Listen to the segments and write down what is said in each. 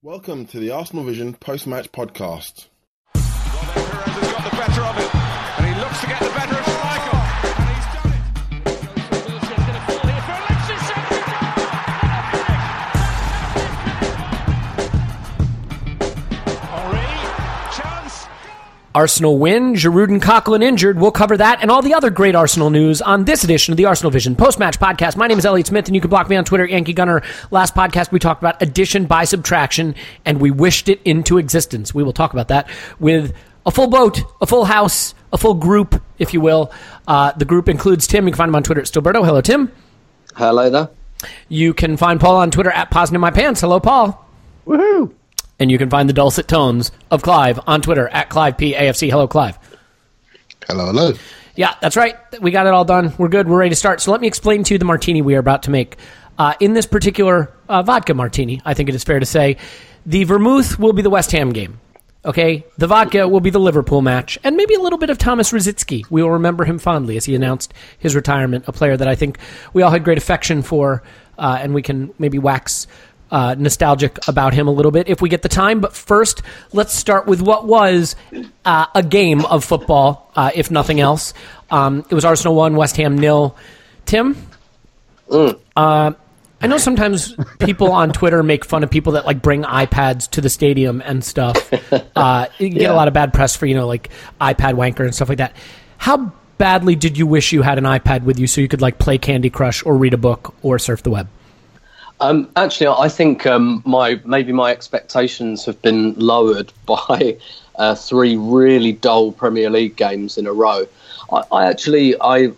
Welcome to the Arsenal Vision post-match podcast. Well, Perez has got the better of it, and he looks to get the better of Schmeichel, Arsenal win, Giroud and Coquelin injured. We'll cover that and all the other great Arsenal news on this edition of the Arsenal Vision post-match podcast. My name is Elliot Smith, and you can block me on Twitter, Yankee Gunner. Last podcast, we talked about addition by subtraction, and we wished it into existence. We will talk about that with a full boat, a full house, a full group, if you will. Uh, the group includes Tim. You can find him on Twitter at Stillberto. Hello, Tim. Hello there. You can find Paul on Twitter at Pausing in My Pants. Hello, Paul. Woohoo! And you can find the dulcet tones of Clive on Twitter at Clive P AFC. Hello, Clive. Hello, hello. Yeah, that's right. We got it all done. We're good. We're ready to start. So let me explain to you the martini we are about to make. Uh, in this particular uh, vodka martini, I think it is fair to say, the vermouth will be the West Ham game. Okay, the vodka will be the Liverpool match, and maybe a little bit of Thomas Rosicky. We will remember him fondly as he announced his retirement. A player that I think we all had great affection for, uh, and we can maybe wax uh, nostalgic about him a little bit if we get the time. But first, let's start with what was uh, a game of football, uh, if nothing else. Um, it was Arsenal one, West Ham nil. Tim, uh, I know sometimes people on Twitter make fun of people that like bring iPads to the stadium and stuff. Uh, you get a lot of bad press for you know like iPad wanker and stuff like that. How badly did you wish you had an iPad with you so you could like play Candy Crush or read a book or surf the web? Um, actually, I think um, my maybe my expectations have been lowered by uh, three really dull Premier League games in a row. I, I actually, I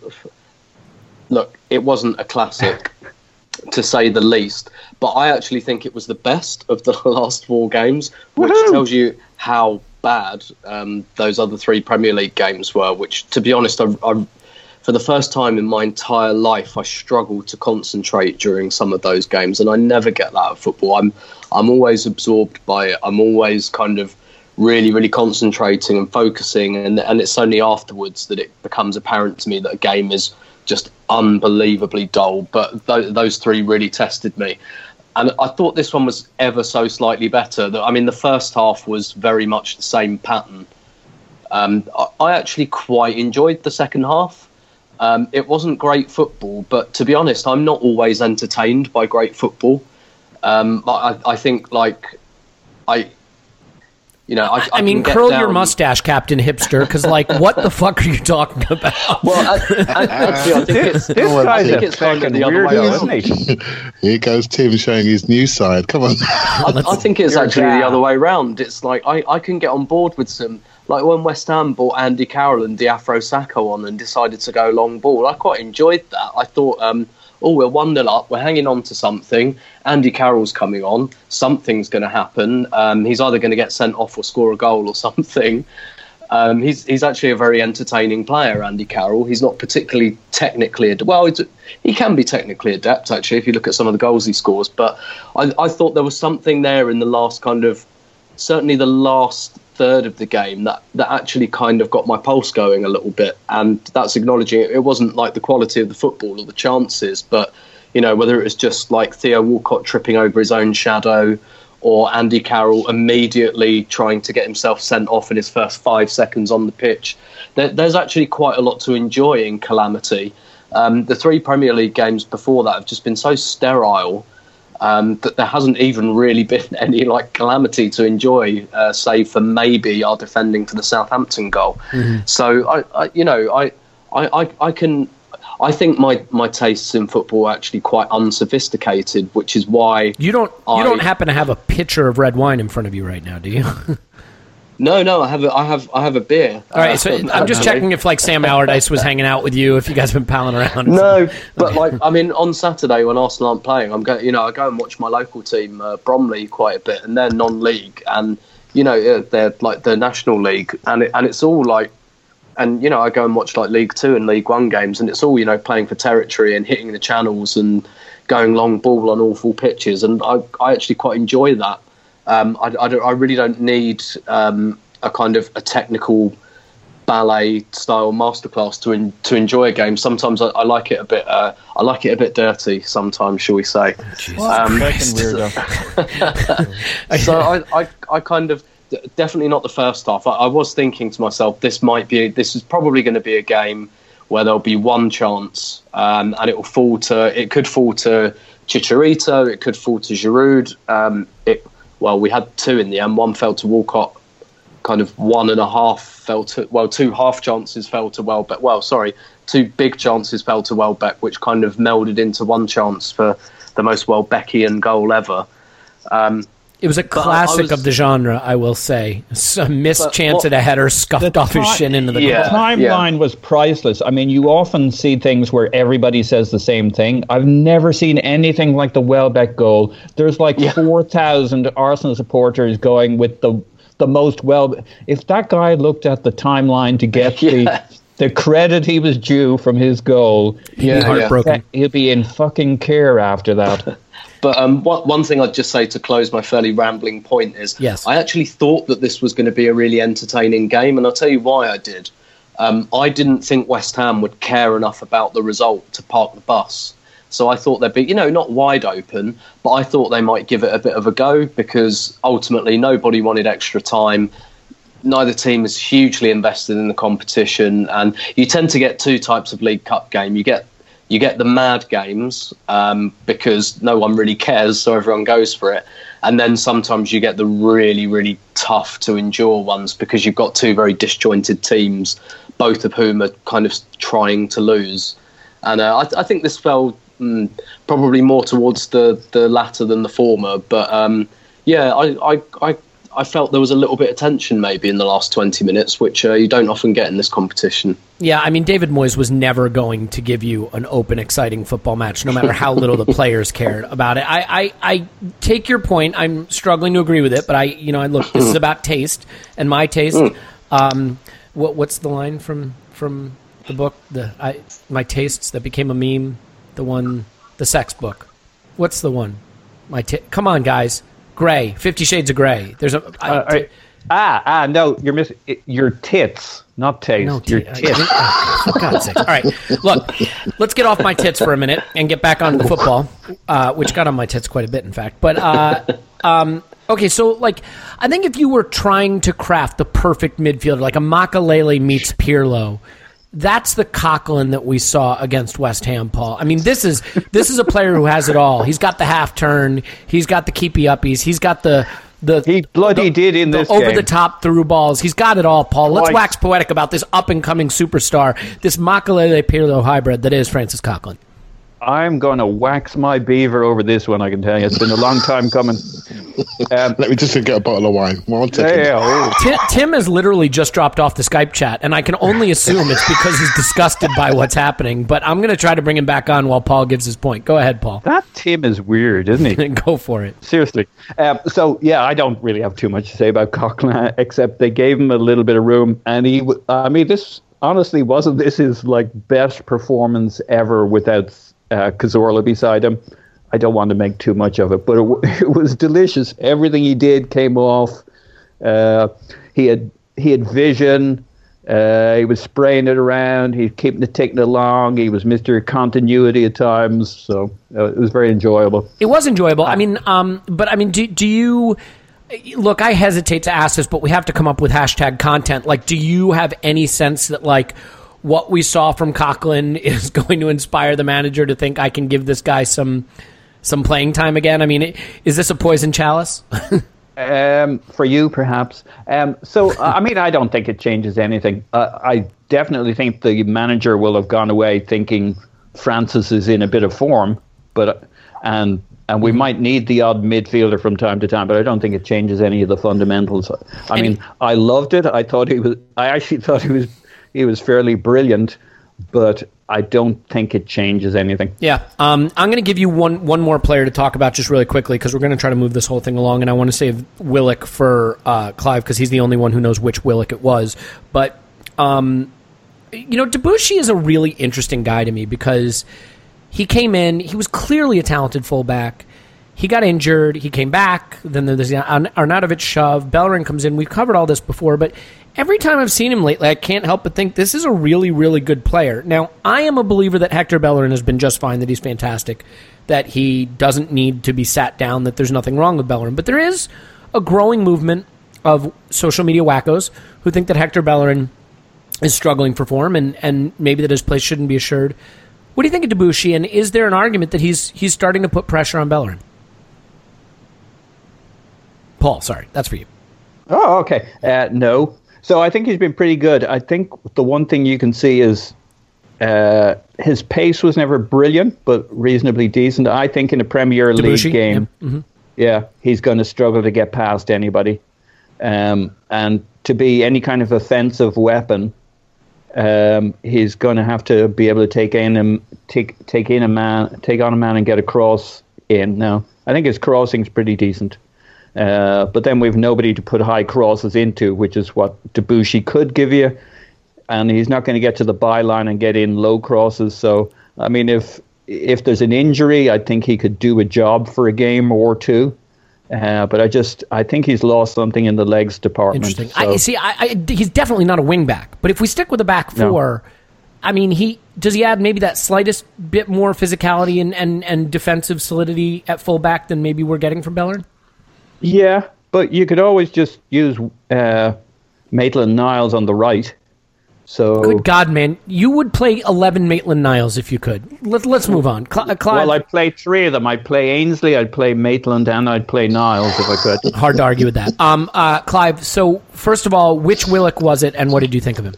look, it wasn't a classic to say the least, but I actually think it was the best of the last four games, which tells you how bad um, those other three Premier League games were. Which, to be honest, I, I for the first time in my entire life, I struggled to concentrate during some of those games, and I never get that at football. I'm I'm always absorbed by it. I'm always kind of really, really concentrating and focusing, and and it's only afterwards that it becomes apparent to me that a game is just unbelievably dull. But th- those three really tested me. And I thought this one was ever so slightly better. I mean, the first half was very much the same pattern. Um, I actually quite enjoyed the second half. Um, it wasn't great football, but to be honest, I'm not always entertained by great football. Um, I, I think, like, I, you know, I, I, I mean, can get curl your mustache, Captain Hipster, because like, what the fuck are you talking about? Well, I, I, actually, I think it's, This I guy's think a it's kind of the other way around. isn't he? Here goes Tim showing his new side. Come on. I, I think it's You're a actually the other way around. It's like I, I can get on board with some like when West Ham bought Andy Carroll and Diafra Sakho on and decided to go long ball. I quite enjoyed that. I thought, um, oh, we're one nil up, we're hanging on to something. Andy Carroll's coming on, something's going to happen. Um, he's either going to get sent off or score a goal or something. Um, he's he's actually a very entertaining player, Andy Carroll. He's not particularly technically adept. Well, he can be technically adept actually if you look at some of the goals he scores. But I, I thought there was something there in the last kind of certainly the last third of the game that that actually kind of got my pulse going a little bit, and that's acknowledging it. It wasn't like the quality of the football or the chances, but you know whether it was just like Theo Walcott tripping over his own shadow or Andy Carroll immediately trying to get himself sent off in his first five seconds on the pitch. There, there's actually quite a lot to enjoy in Calamity. Um, the three Premier League games before that have just been so sterile um, that there hasn't even really been any like calamity to enjoy, uh, save for maybe our defending for the Southampton goal. Mm-hmm. So I, I, you know, I, I, I can I think my, my tastes in football are actually quite unsophisticated, which is why you don't you I, don't happen to have a pitcher of red wine in front of you right now, do you? no, no, I have a, I have I have a beer. All right, so I'm just checking if like Sam Allardyce was hanging out with you, if you guys have been palling around. No, but like I mean, on Saturday when Arsenal aren't playing, I'm going. You know, I go and watch my local team, uh, Bromley, quite a bit, and they're non-league, and you know they're like the national league, and it, and it's all like and you know I go and watch like League Two and League One games, and it's all you know playing for territory and hitting the channels and going long ball on awful pitches, and I, I actually quite enjoy that. Um, I, I, I, really don't need um, a kind of a technical ballet style masterclass to in, to enjoy a game. Sometimes I, I like it a bit. Uh, I like it a bit dirty. Sometimes, shall we say? Um, so I, I, I kind of definitely not the first half. I, I, was thinking to myself, this might be, this is probably going to be a game where there'll be one chance, um, and it will fall to, it could fall to Chicharito, it could fall to Giroud. Um, it, well, we had two in the end. One fell to Walcott. Kind of one and a half fell to well, two half chances fell to Welbeck. Well, sorry, two big chances fell to Welbeck, which kind of melded into one chance for the most Welbeckian goal ever. Um, it was a classic was, of the genre, I will say. A missed chance well, at a header scuffed off his shin into the yeah, goal. The timeline yeah. was priceless. I mean, you often see things where everybody says the same thing. I've never seen anything like the Welbeck goal. There's like yeah. 4,000 Arsenal supporters going with the the most well. If that guy looked at the timeline to get the the credit he was due from his goal, yeah, heartbroken. He'll be in fucking care after that. But um, one, one thing I'd just say to close my fairly rambling point is yes. I actually thought that this was going to be a really entertaining game, and I'll tell you why I did. Um, I didn't think West Ham would care enough about the result to park the bus. So I thought they'd be, you know, not wide open, but I thought they might give it a bit of a go because ultimately nobody wanted extra time. Neither team is hugely invested in the competition, and you tend to get two types of League Cup game. You get you get the mad games um, because no one really cares, so everyone goes for it. And then sometimes you get the really, really tough to endure ones because you've got two very disjointed teams, both of whom are kind of trying to lose. And uh, I, I, think this fell mm, probably more towards the, the latter than the former. But um, yeah, I, I, I I felt there was a little bit of tension maybe in the last 20 minutes, which uh, you don't often get in this competition. Yeah, I mean, David Moyes was never going to give you an open, exciting football match, no matter how little the players cared about it. I, I, I, take your point. I'm struggling to agree with it, but I, you know, I look. This is about taste and my taste. Hmm. Um, what, what's the line from from the book? The I, my tastes that became a meme. The one, the sex book. What's the one? My ta- come on, guys. Gray, Fifty Shades of Gray. There's a I, uh, t- ah ah no, you're missing your tits, not taste. No, t- your tits. for God's sake! All right, look, let's get off my tits for a minute and get back on the football, uh, which got on my tits quite a bit, in fact. But uh, um, okay, so like, I think if you were trying to craft the perfect midfielder, like a Makelele meets Pirlo that's the Coquelin that we saw against West Ham, Paul. I mean, this is this is a player who has it all. He's got the half turn, he's got the keepy uppies, he's got the the he bloody the, did in this over game. the top through balls. He's got it all, Paul. Let's wax poetic about this up and coming superstar, this Makelele Pirlo hybrid that is Francis Coquelin. I'm going to wax my beaver over this one. I can tell you, it's been a long time coming. Um, Let me just get a bottle of wine. One second. Yeah, oh. Tim, Tim has literally just dropped off the Skype chat, and I can only assume it's because he's disgusted by what's happening. But I'm going to try to bring him back on while Paul gives his point. Go ahead, Paul. that Tim is weird, isn't he? Go for it. Seriously. Um, so yeah, I don't really have too much to say about Coquelin, except they gave him a little bit of room, and he. I mean, this honestly wasn't this his like best performance ever without uh, Cazorla beside him. I don't want to make too much of it, but it, w- it was delicious. Everything he did came off. Uh, he had he had vision. Uh, he was spraying it around. He was keeping it ticking along. He was Mister Continuity at times. So uh, it was very enjoyable. It was enjoyable. I mean, um, but I mean, do, do you look? I hesitate to ask this, but we have to come up with hashtag content. Like, do you have any sense that like what we saw from Coquelin is going to inspire the manager to think I can give this guy some some playing time again? I mean, is this a poison chalice? Um, for you, perhaps. Um, so, I mean, I don't think it changes anything. Uh, I definitely think the manager will have gone away thinking Francis is in a bit of form, but and and we might need the odd midfielder from time to time, but I don't think it changes any of the fundamentals. I mean, I loved it. I thought he was. I actually thought he was. He was fairly brilliant, but I don't think it changes anything. Yeah, um, I'm going to give you one one more player to talk about just really quickly because we're going to try to move this whole thing along, and I want to save Willock for uh, Clive because he's the only one who knows which Willock it was. But um, you know, Debuchy is a really interesting guy to me because he came in, he was clearly a talented fullback. He got injured. He came back. Then there's the Arnautovic shove. Bellerin comes in. We've covered all this before, but every time I've seen him lately, I can't help but think this is a really, really good player. Now, I am a believer that Hector Bellerin has been just fine, that he's fantastic, that he doesn't need to be sat down, that there's nothing wrong with Bellerin. But there is a growing movement of social media wackos who think that Hector Bellerin is struggling for form and, and maybe that his place shouldn't be assured. What do you think of Debuchy, and is there an argument that he's he's starting to put pressure on Bellerin? Paul, sorry, that's for you. Oh, okay. Uh, no. So I think he's been pretty good. I think the one thing you can see is uh, his pace was never brilliant, but reasonably decent. I think in a Premier Debuchy, League game, yeah. Mhm. yeah, he's going to struggle to get past anybody. Um, and to be any kind of offensive weapon, um, he's going to have to be able to take in him, take take in a man, take on a man, and get a cross in. Now, I think his crossing's pretty decent. Uh, but then we've nobody to put high crosses into, which is what Debuchy could give you. And he's not going to get to the byline and get in low crosses. So, I mean, if if there's an injury, I think he could do a job for a game or two. Uh, but I just I think he's lost something in the legs department. Interesting. So- I see. I, I, he's definitely not a wing back. But if we stick with the back No. four, I mean, he does he add maybe that slightest bit more physicality and, and, and defensive solidity at fullback than maybe we're getting from Bellerin? Yeah, but you could always just use uh, Maitland Niles on the right. So Good God, man, you would play eleven Maitland Niles if you could. Let, let's move on. Cl- uh, Clive, well, I'd play three of them. I'd play Ainsley, I'd play Maitland, and I'd play Niles if I could. hard to argue with that. Um, uh, Clive. So first of all, which Willock was it, and what did you think of him?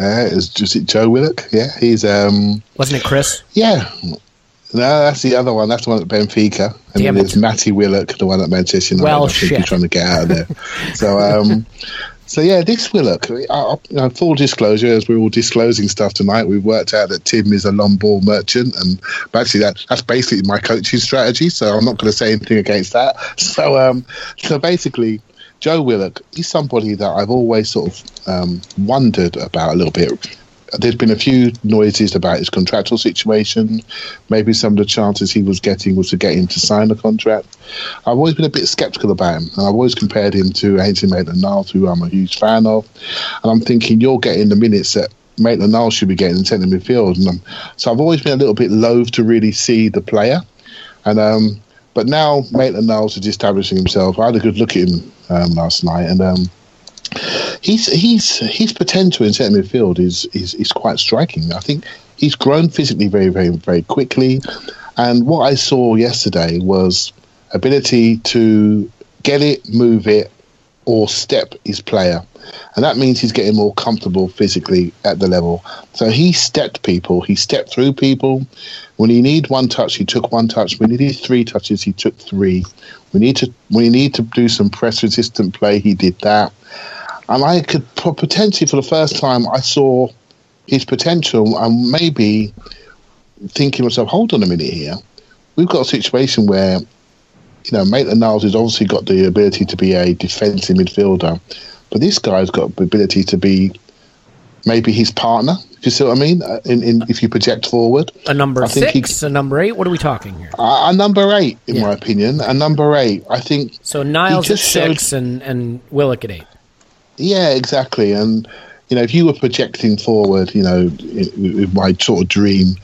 Uh, is just it Joe Willock? Yeah, he's um Wasn't it Chris? yeah. No, that's the other one. That's the one at Benfica, and Damn then there's it. Matty Willock, the one at Manchester United. Well, I think shit. he's trying to get out of there. so, um, so yeah, this Willock. I, I, full disclosure, as we're all disclosing stuff tonight, we've worked out that Tim is a long ball merchant, and actually that that's basically my coaching strategy. So I'm not going to say anything against that. So, um, so basically. Joe Willock, he's somebody that I've always sort of um, wondered about a little bit there's been a few noises about his contractual situation. Maybe some of the chances he was getting was to get him to sign a contract. I've always been a bit sceptical about him, and I've always compared him to Ainsley Maitland-Niles, who I'm a huge fan of. And I'm thinking you're getting the minutes that Maitland-Niles should be getting in centre midfield. And um, so I've always been a little bit loath to really see the player. And um, but now Maitland-Niles is establishing himself. I had a good look at him um, last night, and um, he's he's his potential in centre midfield is, is is quite striking. I think he's grown physically very very very quickly, and what I saw yesterday was ability to get it, move it, or step his player. And that means he's getting more comfortable physically at the level. So he stepped people, he stepped through people. When he need one touch, he took one touch. When he needed three touches, he took three. We need to he need to do some press resistant play, he did that. And I could potentially for the first time I saw his potential and maybe thinking to myself, hold on a minute here. We've got a situation where you know, Maitland Niles has obviously got the ability to be a defensive midfielder, but this guy's got the ability to be maybe his partner. If you see what I mean? Uh, in, in if you project forward, a number I six, he, a number eight. What are we talking here? A, a number eight, in yeah. my opinion, a number eight. I think. So Niles at six showed, and and Willock at eight. Yeah, exactly. And you know, if you were projecting forward, you know, with my sort of dream,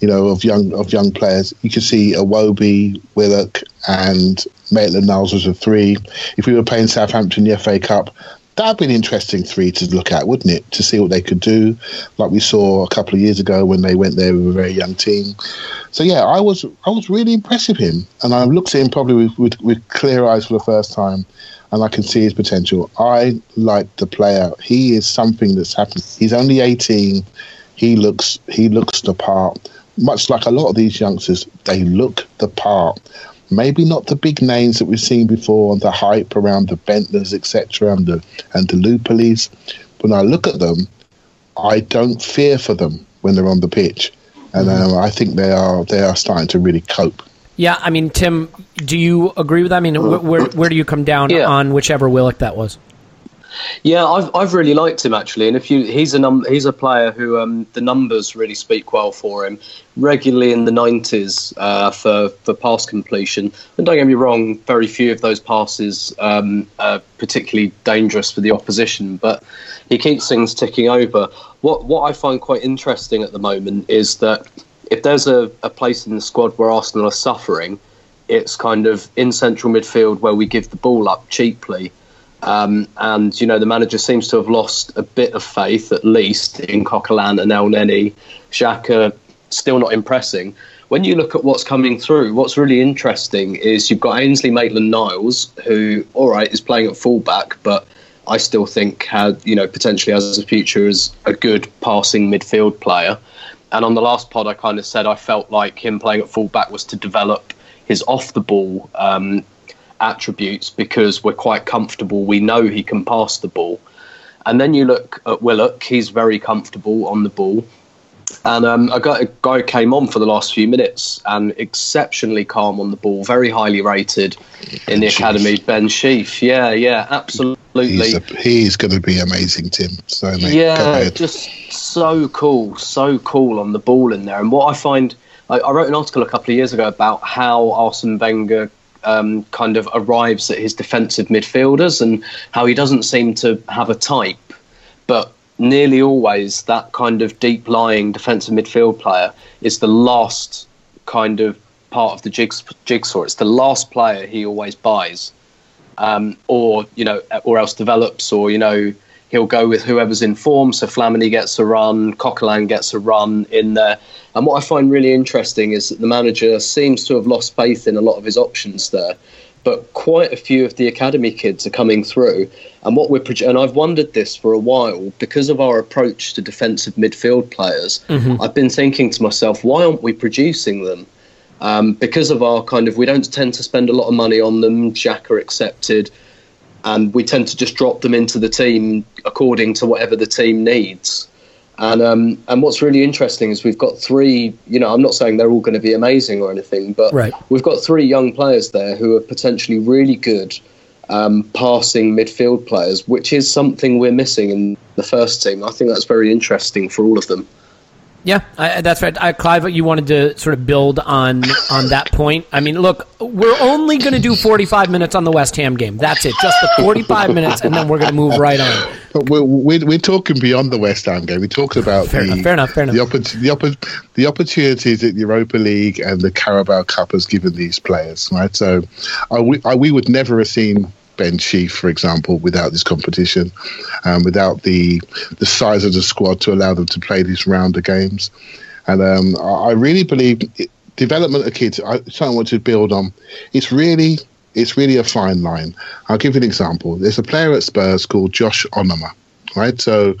you know, of young of young players. You could see Iwobi, Willock, and Maitland Niles was a three. If we were playing Southampton in the FA Cup, that'd be an interesting three to look at, wouldn't it? To see what they could do, like we saw a couple of years ago when they went there with a very young team. So yeah, I was I was really impressed with him, and I looked at him probably with, with, with clear eyes for the first time, and I can see his potential. I like the player. He is something that's happened. He's only eighteen. He looks he looks the part. Much like a lot of these youngsters, they look the part maybe not the big names that we've seen before, and the hype around the Bendtners, etc., and the and the Lupolis. When I look at them, I don't fear for them when they're on the pitch, and um, I think they are they are starting to really cope. Yeah, I mean, Tim, do you agree with that? I mean, where where do you come down yeah. on whichever Willock that was? Yeah, I've I've really liked him actually, and if you he's a num he's a player who um, the numbers really speak well for him. Regularly in the nineties uh, for for pass completion, and don't get me wrong, very few of those passes um, are particularly dangerous for the opposition, but he keeps things ticking over. What what I find quite interesting at the moment is that if there's a, a place in the squad where Arsenal are suffering, it's kind of in central midfield where we give the ball up cheaply um, and, you know, the manager seems to have lost a bit of faith, at least, in Coquelin and Elneny. Xhaka still not impressing. When you look at what's coming through, what's really interesting is you've got Ainsley Maitland Niles, who, all right, is playing at fullback, but I still think had, you know, potentially has a future as a good passing midfield player. And on the last pod, I kind of said I felt like him playing at fullback was to develop his off the ball um, attributes because we're quite comfortable. We know he can pass the ball. And then you look at Willock, he's very comfortable on the ball. And um, a, guy, a guy came on for the last few minutes and exceptionally calm on the ball, very highly rated in the academy. Ben Sheaf, yeah, yeah, absolutely. He's, he's going to be amazing, Tim. So mate, yeah, just so cool, so cool on the ball in there. And what I find, I, I wrote an article a couple of years ago about how Arsene Wenger um, kind of arrives at his defensive midfielders and how he doesn't seem to have a type, but nearly always that kind of deep lying defensive midfield player is the last kind of part of the jigsaw. It's the last player he always buys, um, or you know, or else develops, or you know, he'll go with whoever's in form. So Flamini gets a run, Coquelin gets a run in there. And what I find really interesting is that the manager seems to have lost faith in a lot of his options there. But quite a few of the academy kids are coming through, and what we're proje- and I've wondered this for a while because of our approach to defensive midfield players. Mm-hmm. I've been thinking to myself, why aren't we producing them? Um, because of our kind of, we don't tend to spend a lot of money on them. Xhaka accepted and we tend to just drop them into the team according to whatever the team needs. And um, and what's really interesting is we've got three. You know, I'm not saying they're all going to be amazing or anything, but right. we've got three young players there who are potentially really good um, passing midfield players, which is something we're missing in the first team. I think that's very interesting for all of them. Yeah, I, that's right. I, Clive, you wanted to sort of build on on that point. I mean, look, we're only going to do 45 minutes on the West Ham game. That's it, just the 45 minutes, and then we're going to move right on. But we're, we're, we're, talking beyond the West Ham game. We're talking about fair the, enough, fair enough, fair enough. The, oppor- the, oppor- the opportunities that the Europa League and the Carabao Cup has given these players, right? So, uh, we, uh, we would never have seen Ben Sheaf, for example, without this competition, um, without the the size of the squad to allow them to play these rounder games. And um, I really believe it, development of kids. I, something I want to build on. It's really it's really a fine line. I'll give you an example. There's a player at Spurs called Josh Onomah, right? So,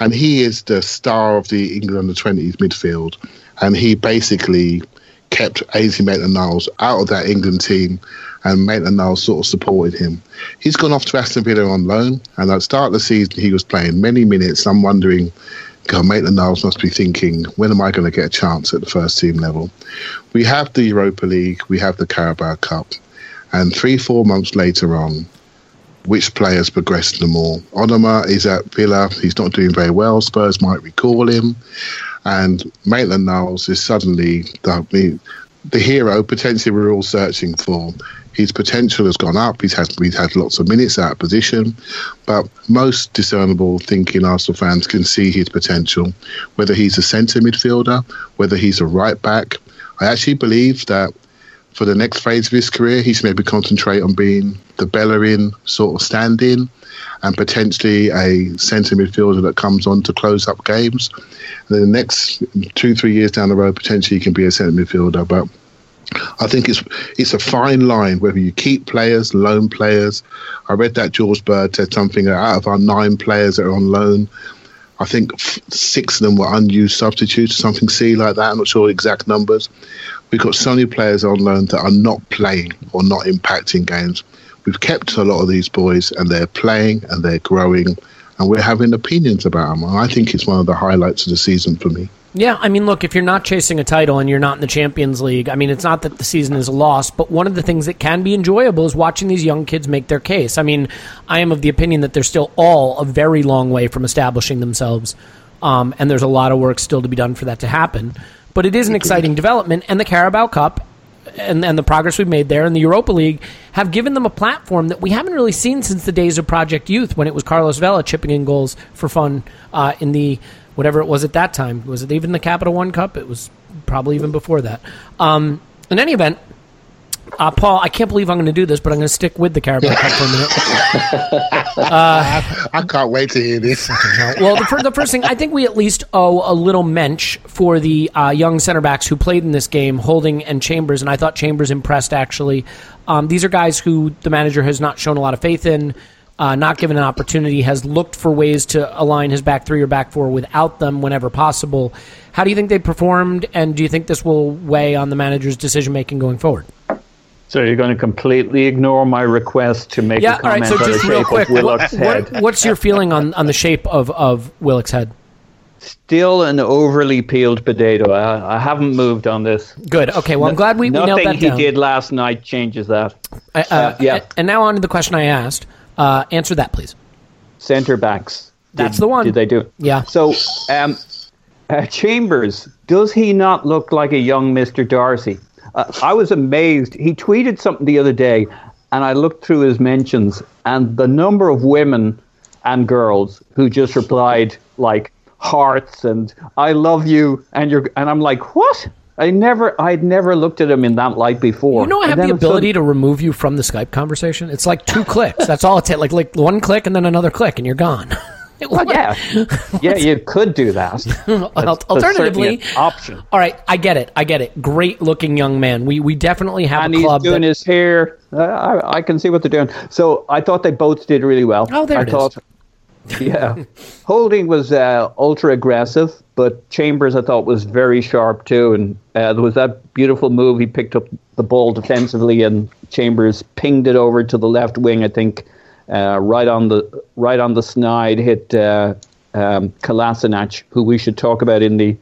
and he is the star of the England under 20s midfield, and he basically kept Ainsley Maitland-Niles out of that England team, and Maitland-Niles sort of supported him. He's gone off to Aston Villa on loan, and at the start of the season he was playing many minutes. I'm wondering. God, Maitland-Niles must be thinking, when am I going to get a chance at the first team level? We have the Europa League, we have the Carabao Cup, and three, four months later on, which players progressed the all? Onomah is at Villa. He's not doing very well. Spurs might recall him. And Maitland Niles is suddenly the, the hero potentially we're all searching for. His potential has gone up. He's had he's had lots of minutes of position, but most discernible thinking Arsenal fans can see his potential. Whether he's a centre midfielder, whether he's a right back, I actually believe that for the next phase of his career, he should maybe concentrate on being the Bellerin sort of stand in and potentially a centre midfielder that comes on to close up games. And then the next two, three years down the road, potentially he can be a centre midfielder. But I think it's it's a fine line whether you keep players, loan players. I read that George Bird said something out of our nine players that are on loan, I think six of them were unused substitutes, something C like that. I'm not sure exact numbers. We've got so many players on loan that are not playing or not impacting games. We've kept a lot of these boys and they're playing and they're growing and we're having opinions about them. And I think it's one of the highlights of the season for me. Yeah, I mean, look, if you're not chasing a title and you're not in the Champions League, I mean, it's not that the season is a loss, but one of the things that can be enjoyable is watching these young kids make their case. I mean, I am of the opinion that they're still all a very long way from establishing themselves, um, and there's a lot of work still to be done for that to happen. But it is an exciting development, and the Carabao Cup and, and the progress we've made there in the Europa League have given them a platform that we haven't really seen since the days of Project Youth when it was Carlos Vela chipping in goals for fun uh, in the whatever it was at that time. Was it even the Capital One Cup? It was probably even before that. Um, in any event, uh, Paul, I can't believe I'm going to do this, but I'm going to stick with the Carabao Cup for a minute. Uh, I can't wait to hear this. well, the, fir- the, first thing, I think we at least owe a little mensch for the uh, young center backs who played in this game, Holding and Chambers, and I thought Chambers impressed, actually. Um, these are guys who the manager has not shown a lot of faith in, uh, not given an opportunity, has looked for ways to align his back three or back four without them whenever possible. How do you think they performed, and do you think this will weigh on the manager's decision making going forward? So you're going to completely ignore my request to make yeah, a comment all right, so on just the real shape quick, of Willock's what, head? what, what's your feeling on, on the shape of, of Willock's head? Still an overly peeled potato. I, I haven't moved on this. Good. Okay. Well, I'm glad we, we nailed Nothing he down. did last night changes that. Uh, uh, yeah. And now on to the question I asked. Uh, answer that, please. Centre backs. That's the one. Did they do it? Yeah. So, um, uh, Chambers, does he not look like a young Mr. Darcy? Uh, I was amazed. He tweeted something the other day, and I looked through his mentions, and the number of women and girls who just replied like hearts and "I love you," and you're, and I'm like, what? I never, I'd never looked at him in that light before. You know, I have the all of a sudden- ability to remove you from the Skype conversation. It's like two clicks. That's all it takes. Like, like one click and then another click, and you're gone. Well, yeah, yeah, you could do that. That's- that's Alternatively, an option. All right, I get it. I get it. Great looking young man. We we definitely have and a he's club doing that, his hair. Uh, I, I can see what they're doing. So I thought they both did really well. Oh, there I it is. thought, Yeah, Holding was uh, ultra aggressive, but Chambers I thought was very sharp too. And uh, there was that beautiful move. He picked up the ball defensively, and Chambers pinged it over to the left wing. I think uh, right on the right on the snide hit uh, um, Kolasinac, who we should talk about in the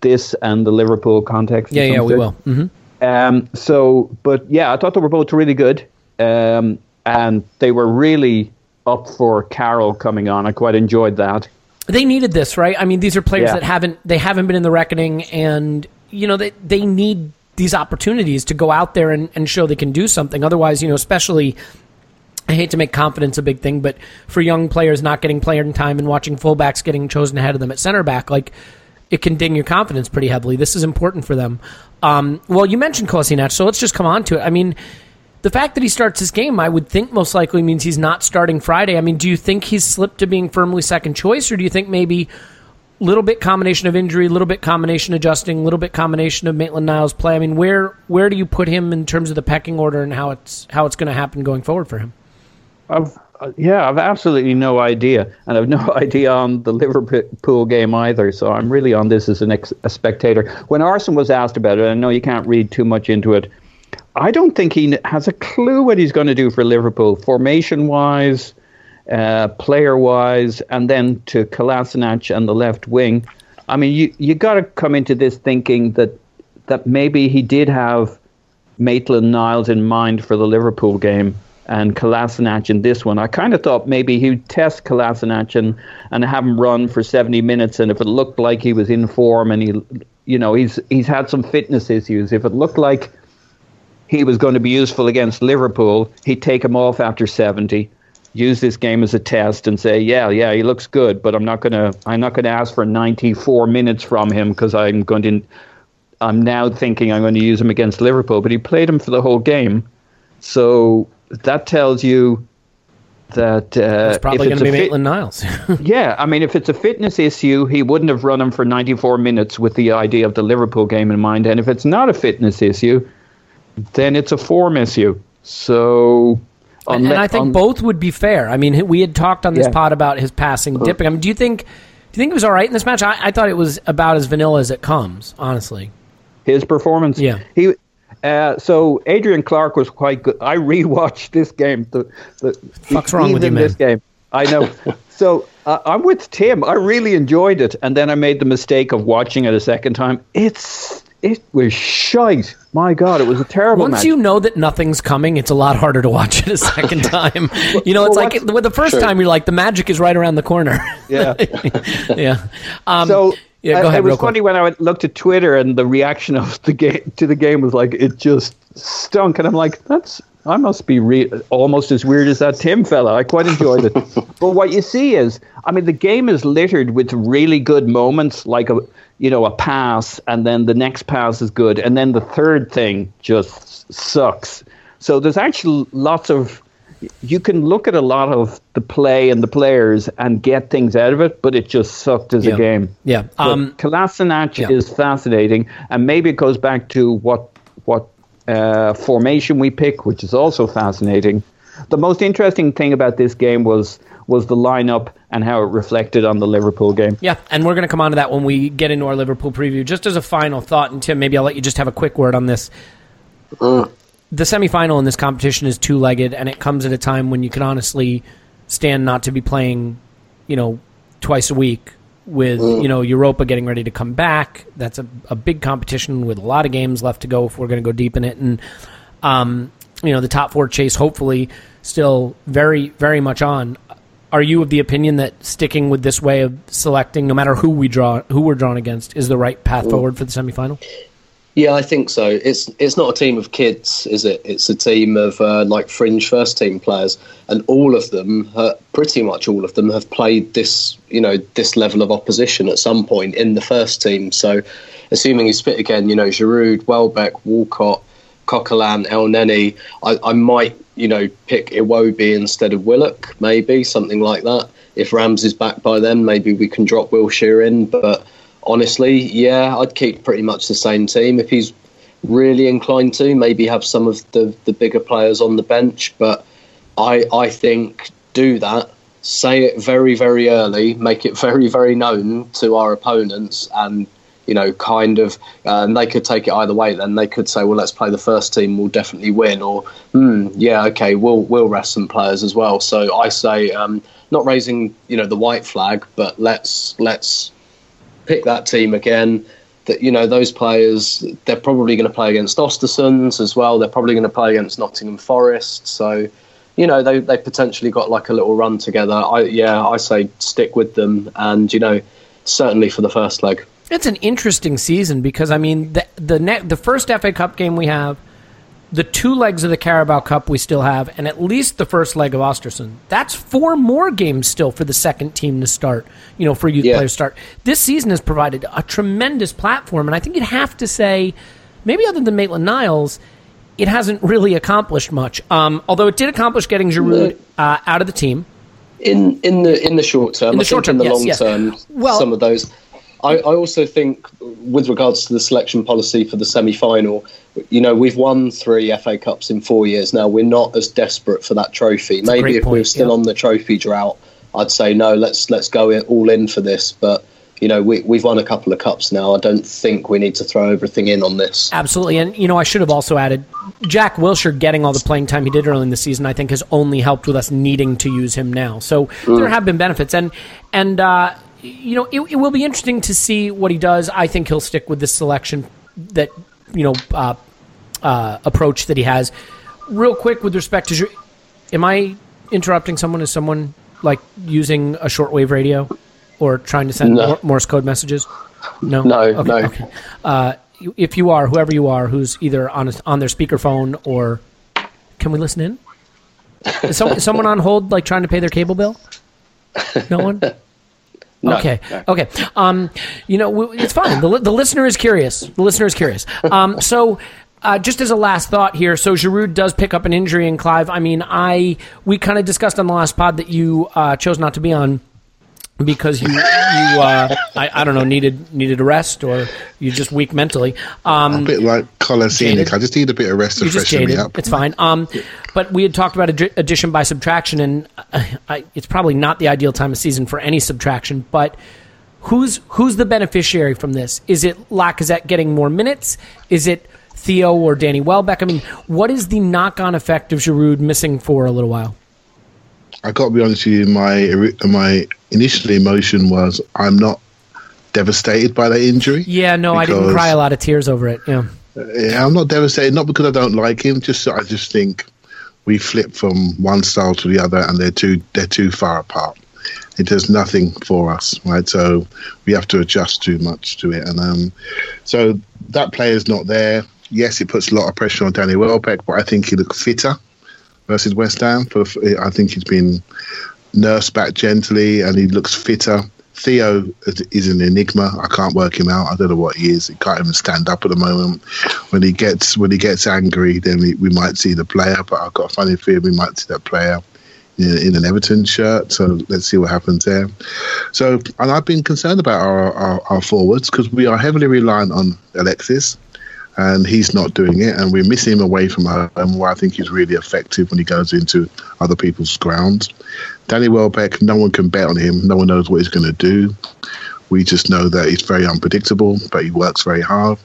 this and the Liverpool context. Yeah, yeah, we will. hmm Um, so, but yeah, I thought they were both really good, um, and they were really up for Carroll coming on. I quite enjoyed that. They needed this, right? I mean, these are players Yeah. that haven't they haven't been in the reckoning, and you know they they need these opportunities to go out there and, and show they can do something. Otherwise, you know, especially I hate to make confidence a big thing, but for young players not getting playing time and watching fullbacks getting chosen ahead of them at center back, like it can ding your confidence pretty heavily. This is important for them. Um, well, you mentioned Kolasinac, so let's just come on to it. I mean, the fact that he starts this game, I would think most likely means he's not starting Friday. I mean, do you think he's slipped to being firmly second choice, or do you think maybe little bit combination of injury, little bit combination adjusting, little bit combination of Maitland Niles play. I mean, where where do you put him in terms of the pecking order and how it's how it's going to happen going forward for him? I've uh, yeah, I've absolutely no idea, and I've no idea on the Liverpool game either. So I'm really on this as an ex- a spectator. When Arsene was asked about it, I know you can't read too much into it. I don't think he has a clue what he's going to do for Liverpool, formation wise, uh, player wise, and then to Kolasinac and the left wing. I mean, you you got to come into this thinking that that maybe he did have Maitland Niles in mind for the Liverpool game and Kolasinac in this one. I kind of thought maybe he'd test Kolasinac and, and have him run for 70 minutes, and if it looked like he was in form and he, you know, he's he's had some fitness issues. If it looked like he was going to be useful against Liverpool, he'd take him off after 70. Use this game as a test and say, yeah, yeah, he looks good, but I'm not gonna, I'm not gonna ask for 94 minutes from him because I'm going to, I'm now thinking I'm going to use him against Liverpool. But he played him for the whole game, so that tells you that uh, it's probably going to be fit- Maitland Niles. yeah, I mean, if it's a fitness issue, he wouldn't have run him for 94 minutes with the idea of the Liverpool game in mind. And if it's not a fitness issue, then it's a form issue. So. and I think un- both would be fair. I mean, we had talked on this yeah. pod about his passing dipping. I mean, do you think do you think it was all right in this match? I, I thought it was about as vanilla as it comes, honestly. His performance, yeah. He uh, so Adrian Clarke was quite good. I rewatched this game. The, the fuck's wrong with you, man? This game, I know. so uh, I'm with Tim. I really enjoyed it, and then I made the mistake of watching it a second time. It's it was shite. My God, it was a terrible. Once match. you know that nothing's coming, it's a lot harder to watch it a second time. you know, it's well, like with the first sure. time you're like, the magic is right around the corner. Yeah, yeah. Um, so yeah, go ahead. It was funny when I looked at Twitter and the reaction of the game to the game was like it just stunk, and I'm like, that's I must be re- almost as weird as that Tim fella. I quite enjoyed it. but what you see is, I mean, the game is littered with really good moments, like a you know a pass, and then the next pass is good, and then the third thing just sucks. So there's actually lots of you can look at a lot of the play and the players and get things out of it, but it just sucked as yeah. a game. Yeah. Um, Kolasinac yeah. is fascinating, and maybe it goes back to what what uh, formation we pick, which is also fascinating. The most interesting thing about this game was was the lineup and how it reflected on the Liverpool game. Yeah, and we're going to come on to that when we get into our Liverpool preview. Just as a final thought, and Tim, maybe I'll let you just have a quick word on this. Uh the semifinal in this competition is two legged, and it comes at a time when you can honestly stand not to be playing, you know, twice a week with mm. you know Europa getting ready to come back. That's a, a big competition with a lot of games left to go if we're going to go deep in it, and um, you know the top four chase hopefully still very very much on. Are you of the opinion that sticking with this way of selecting, no matter who we draw, who we're drawn against, is the right path mm. forward for the semifinal? Yeah, I think so. It's it's not a team of kids, is it? It's a team of uh, like fringe first team players, and all of them, uh, pretty much all of them, have played this you know this level of opposition at some point in the first team. So, assuming he's fit again, you know, Giroud, Welbeck, Walcott, Coquelin, Elneny, I, I might you know pick Iwobi instead of Willock, maybe something like that. If Rams is back by then, maybe we can drop Wilshere in, but honestly, yeah, I'd keep pretty much the same team if he's really inclined to. Maybe have some of the the bigger players on the bench, but I I think do that. Say it very very early. Make it very very known to our opponents, and you know, kind of, uh, and they could take it either way. Then they could say, well, let's play the first team. We'll definitely win, or hmm, yeah, okay, we'll we'll rest some players as well. So I say, um, not raising you know the white flag, but let's let's pick that team again. That you know those players, they're probably going to play against Ostersunds as well. They're probably going to play against Nottingham Forest. So, you know they they potentially got like a little run together. I yeah, I say stick with them, and you know certainly for the first leg. It's an interesting season because I mean the the ne- the first FA Cup game we have the two legs of the Carabao Cup we still have, and at least the first leg of Ostersund. That's four more games still for the second team to start, you know, for youth yeah. players to start. This season has provided a tremendous platform, and I think you'd have to say, maybe other than Maitland Niles, it hasn't really accomplished much. Um, although it did accomplish getting Giroud uh, out of the team. In in the in the short term, In the I short term, in the yes, long yes. term, Well- some of those. I, I also think, with regards to the selection policy for the semi-final, you know, we've won three FA Cups in four years now. We're not as desperate for that trophy. a Maybe if we point, were still yeah. on the trophy drought, I'd say no. Let's let's go all in for this. But you know, we, we've won a couple of cups now. I don't think we need to throw everything in on this. Absolutely, and you know I should have also added Jack Wilshere getting all the playing time he did early in the season. I think has only helped with us needing to use him now. So there have been benefits, and and uh, you know it, it will be interesting to see what he does. I think he'll stick with this selection that you know uh, uh, approach that he has. Real quick with respect to, am I interrupting someone? Is someone like using a shortwave radio or trying to send No. Morse code messages? No, No, okay, no. Okay. Uh, if you are, whoever you are, who's either on a, on their speakerphone or, can we listen in? Is, some, is someone on hold, like trying to pay their cable bill? No one. No, okay. no. Okay. Um, you know, it's fine. The, the listener is curious. The listener is curious. Um, so, uh, just as a last thought here, so Giroud does pick up an injury in Clive. I mean, I we kind of discussed on the last pod that you uh, chose not to be on because you you uh, I, I don't know needed needed a rest or you're just weak mentally. Um, A bit like Kolasinac. Jaded. I just need a bit of rest to freshen me jaded. up. It's fine. Um, but we had talked about addi- addition by subtraction, and uh, I, it's probably not the ideal time of season for any subtraction. But who's who's the beneficiary from this? Is it Lacazette getting more minutes? Is it Theo or Danny Welbeck? I mean, what is the knock-on effect of Giroud missing for a little while? I got to be honest with you. My my initial emotion was I'm not devastated by that injury. Yeah, no, I didn't cry a lot of tears over it. Yeah. Yeah, I'm not devastated. Not because I don't like him. Just I just think we flip from one style to the other, and they're too they're too far apart. It does nothing for us, right? So we have to adjust too much to it, and um, so that player's not there. Yes, it puts a lot of pressure on Danny Welbeck, but I think he looked fitter versus West Ham. For I think he's been nursed back gently, and he looks fitter. Theo is- is an enigma. I can't work him out. I don't know what he is. He can't even stand up at the moment. When he gets when he gets angry, then we, we might see the player. But I've got a funny feeling we might see that player in, in an Everton shirt. So let's see what happens there. So, and I've been concerned about our our, our forwards because we are heavily reliant on Alexis and he's not doing it, and we're missing him away from home, where I think he's really effective when he goes into other people's grounds. Danny Welbeck, no one can bet on him. No one knows what he's going to do. We just know that he's very unpredictable, but he works very hard.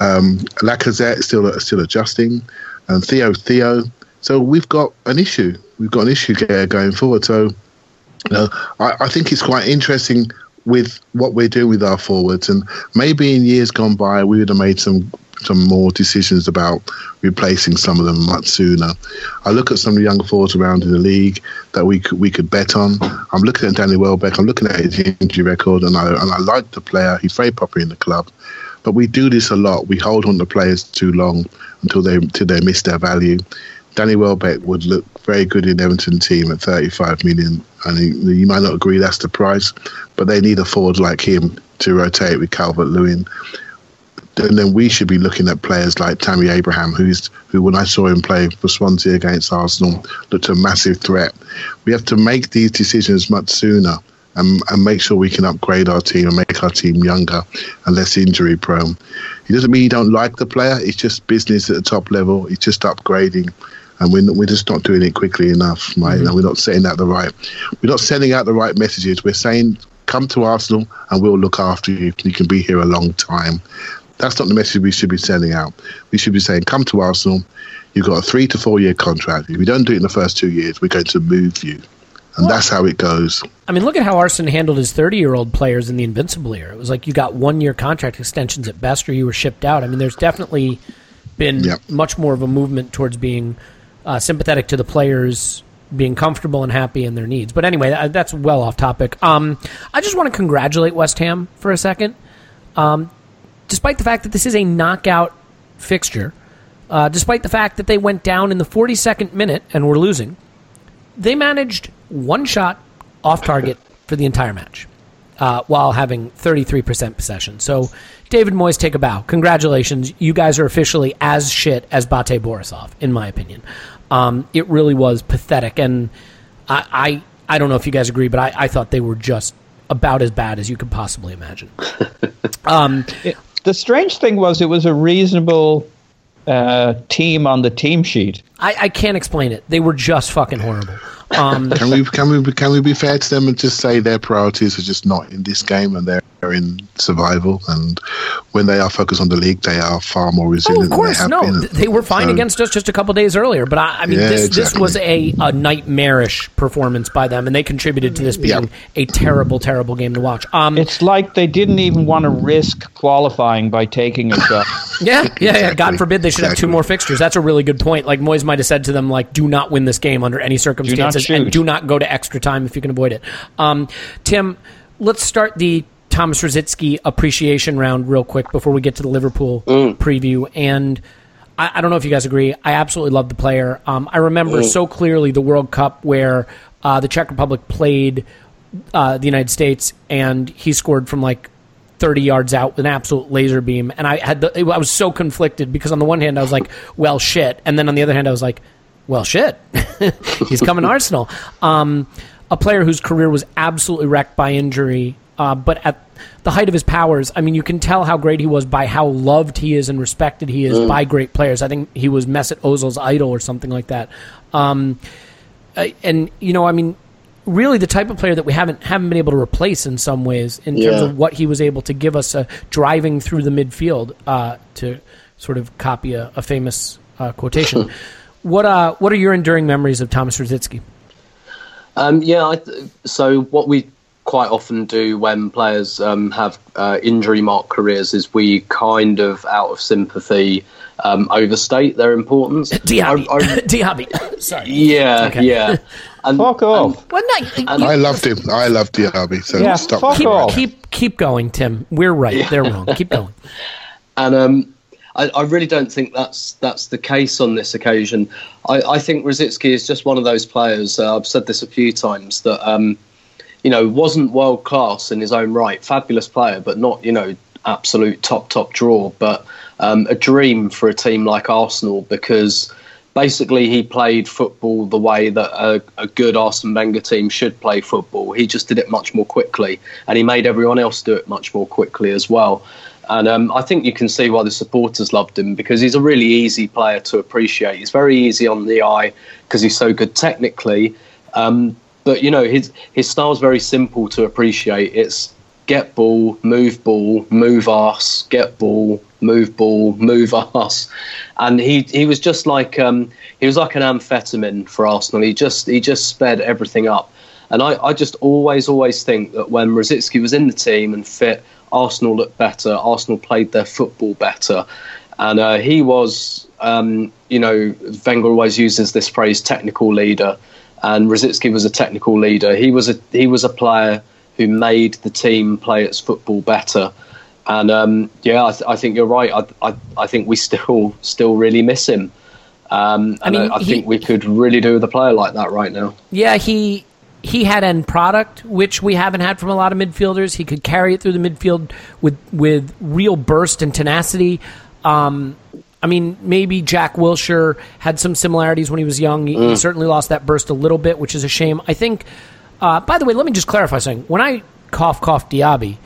Um, Lacazette still still adjusting, and Theo Theo. So we've got an issue. We've got an issue there going forward. So you know, I, I think it's quite interesting with what we're doing with our forwards, and maybe in years gone by we would have made some some more decisions about replacing some of them much sooner. I look at some of the younger forwards around in the league that we could we could bet on. I'm looking at Danny Welbeck. I'm looking at his injury record, and I and I like the player. He's very popular in the club. But we do this a lot. We hold on to players too long until they until they miss their value. Danny Welbeck would look very good in Everton team at 35 million, and you might not agree that's the price, but they need a forward like him to rotate with Calvert Lewin. And then we should be looking at players like Tammy Abraham, who's who when I saw him play for Swansea against Arsenal looked a massive threat. We have to make these decisions much sooner and, and make sure we can upgrade our team and make our team younger and less injury prone. It doesn't mean you don't like the player. It's just business at the top level. It's just upgrading, and we're we're just not doing it quickly enough, right? Mm-hmm. And we're not setting out the right. We're not sending out the right messages. We're saying, "Come to Arsenal, and we'll look after you. You can be here a long time." That's not the message we should be sending out. We should be saying, "Come to Arsenal. You've got a three to four year contract. If you don't do it in the first two years, we're going to move you." And that's how it goes. I mean, look at how Arsenal handled his 30 year old players in the Invincible era. It was like you got one year contract extensions at best, or you were shipped out. I mean, there's definitely been Yep. much more of a movement towards being uh, sympathetic to the players being comfortable and happy in their needs. But anyway, that's well off topic. Um, I just want to congratulate West Ham for a second. Um, despite the fact that this is a knockout fixture, uh, despite the fact that they went down in the 42nd minute and were losing, they managed one shot off target for the entire match uh, while having 33% possession. So, David Moyes, take a bow. Congratulations. You guys are officially as shit as Bate Borisov, in my opinion. Um, it really was pathetic. And I, I, I don't know if you guys agree, but I, I thought they were just about as bad as you could possibly imagine. um, it, the strange thing was it was a reasonable uh, team on the team sheet. I, I can't explain it. They were just fucking horrible. Um, can we can we can we be fair to them and just say their priorities are just not in this game and they're in survival and when they are focused on the league they are far more resilient. Oh, of course, they no, been. they were fine so, against us just a couple days earlier. But I, I mean, yeah, this exactly. this was a, a nightmarish performance by them, and they contributed to this being yep. a terrible, terrible game to watch. Um, it's like they didn't even want to risk qualifying by taking a shot. yeah, yeah, yeah. God forbid they should exactly. have two more fixtures. That's a really good point. Like Moyes might have said to them, like, do not win this game under any circumstances, do and do not go to extra time if you can avoid it. Um, Tim, let's start the Thomas Rosicky appreciation round real quick before we get to the Liverpool mm. preview. And I, I, don't know if you guys agree. I absolutely love the player. Um, I remember mm. so clearly the World Cup where uh, the Czech Republic played uh, the United States and he scored from like 30 yards out with an absolute laser beam. And I had the, I was so conflicted because on the one hand I was like, well, shit. And then on the other hand I was like, well, shit. He's coming to Arsenal. Um, a player whose career was absolutely wrecked by injury uh, but at the height of his powers, I mean, you can tell how great he was by how loved he is and respected he is mm. by great players. I think he was Mesut Ozil's idol or something like that. Um, uh, and you know, I mean, really the type of player that we haven't haven't been able to replace in some ways in yeah. terms of what he was able to give us uh, driving through the midfield uh, to sort of copy a, a famous uh, quotation. what uh, what are your enduring memories of Thomas Rosicky? Um, yeah, th- so what we quite often do when players um, have uh, injury marked careers is we kind of, out of sympathy, um, overstate their importance. Diaby. I, I, Diaby. Sorry. Yeah, okay. yeah. And, fuck off. And, well, no, and, I loved him. I loved Diaby. So yeah, stop. Fuck keep, off. Keep, keep going, Tim. We're right. Yeah. They're wrong. Keep going. And um, I, I, really don't think that's that's the case on this occasion. I, I think Rosicky is just one of those players. Uh, I've said this a few times that um, you know, wasn't world class in his own right. Fabulous player, but not, you know, absolute top, top draw. But um, a dream for a team like Arsenal because basically he played football the way that a, a, good Arsene Wenger team should play football. He just did it much more quickly, and he made everyone else do it much more quickly as well. And um, I think you can see why the supporters loved him because he's a really easy player to appreciate. He's very easy on the eye because he's so good technically. Um, but you know, his his style's very simple to appreciate. It's get ball, move ball, move ass, get ball, move ball, move ass, and he he was just like um, he was like an amphetamine for Arsenal. He just he just sped everything up, and I, I just always always think that when Rosicky was in the team and fit, Arsenal looked better. Arsenal played their football better, and uh, he was um, you know Wenger always uses this phrase technical leader and Rosicky was a technical leader. He was a he was a player who made the team play its football better. And um, yeah, I, th- I, think you're right. I, I, I, think we still still really miss him. Um, I mean, I, he, think we could really do with a player like that right now. Yeah, he he had end product, which we haven't had from a lot of midfielders. He could carry it through the midfield with with real burst and tenacity. Um, I mean, maybe Jack Wilshere had some similarities when he was young. He, mm. he certainly lost that burst a little bit, which is a shame. I think. Uh, by the way, let me just clarify something. When I cough cough Diaby,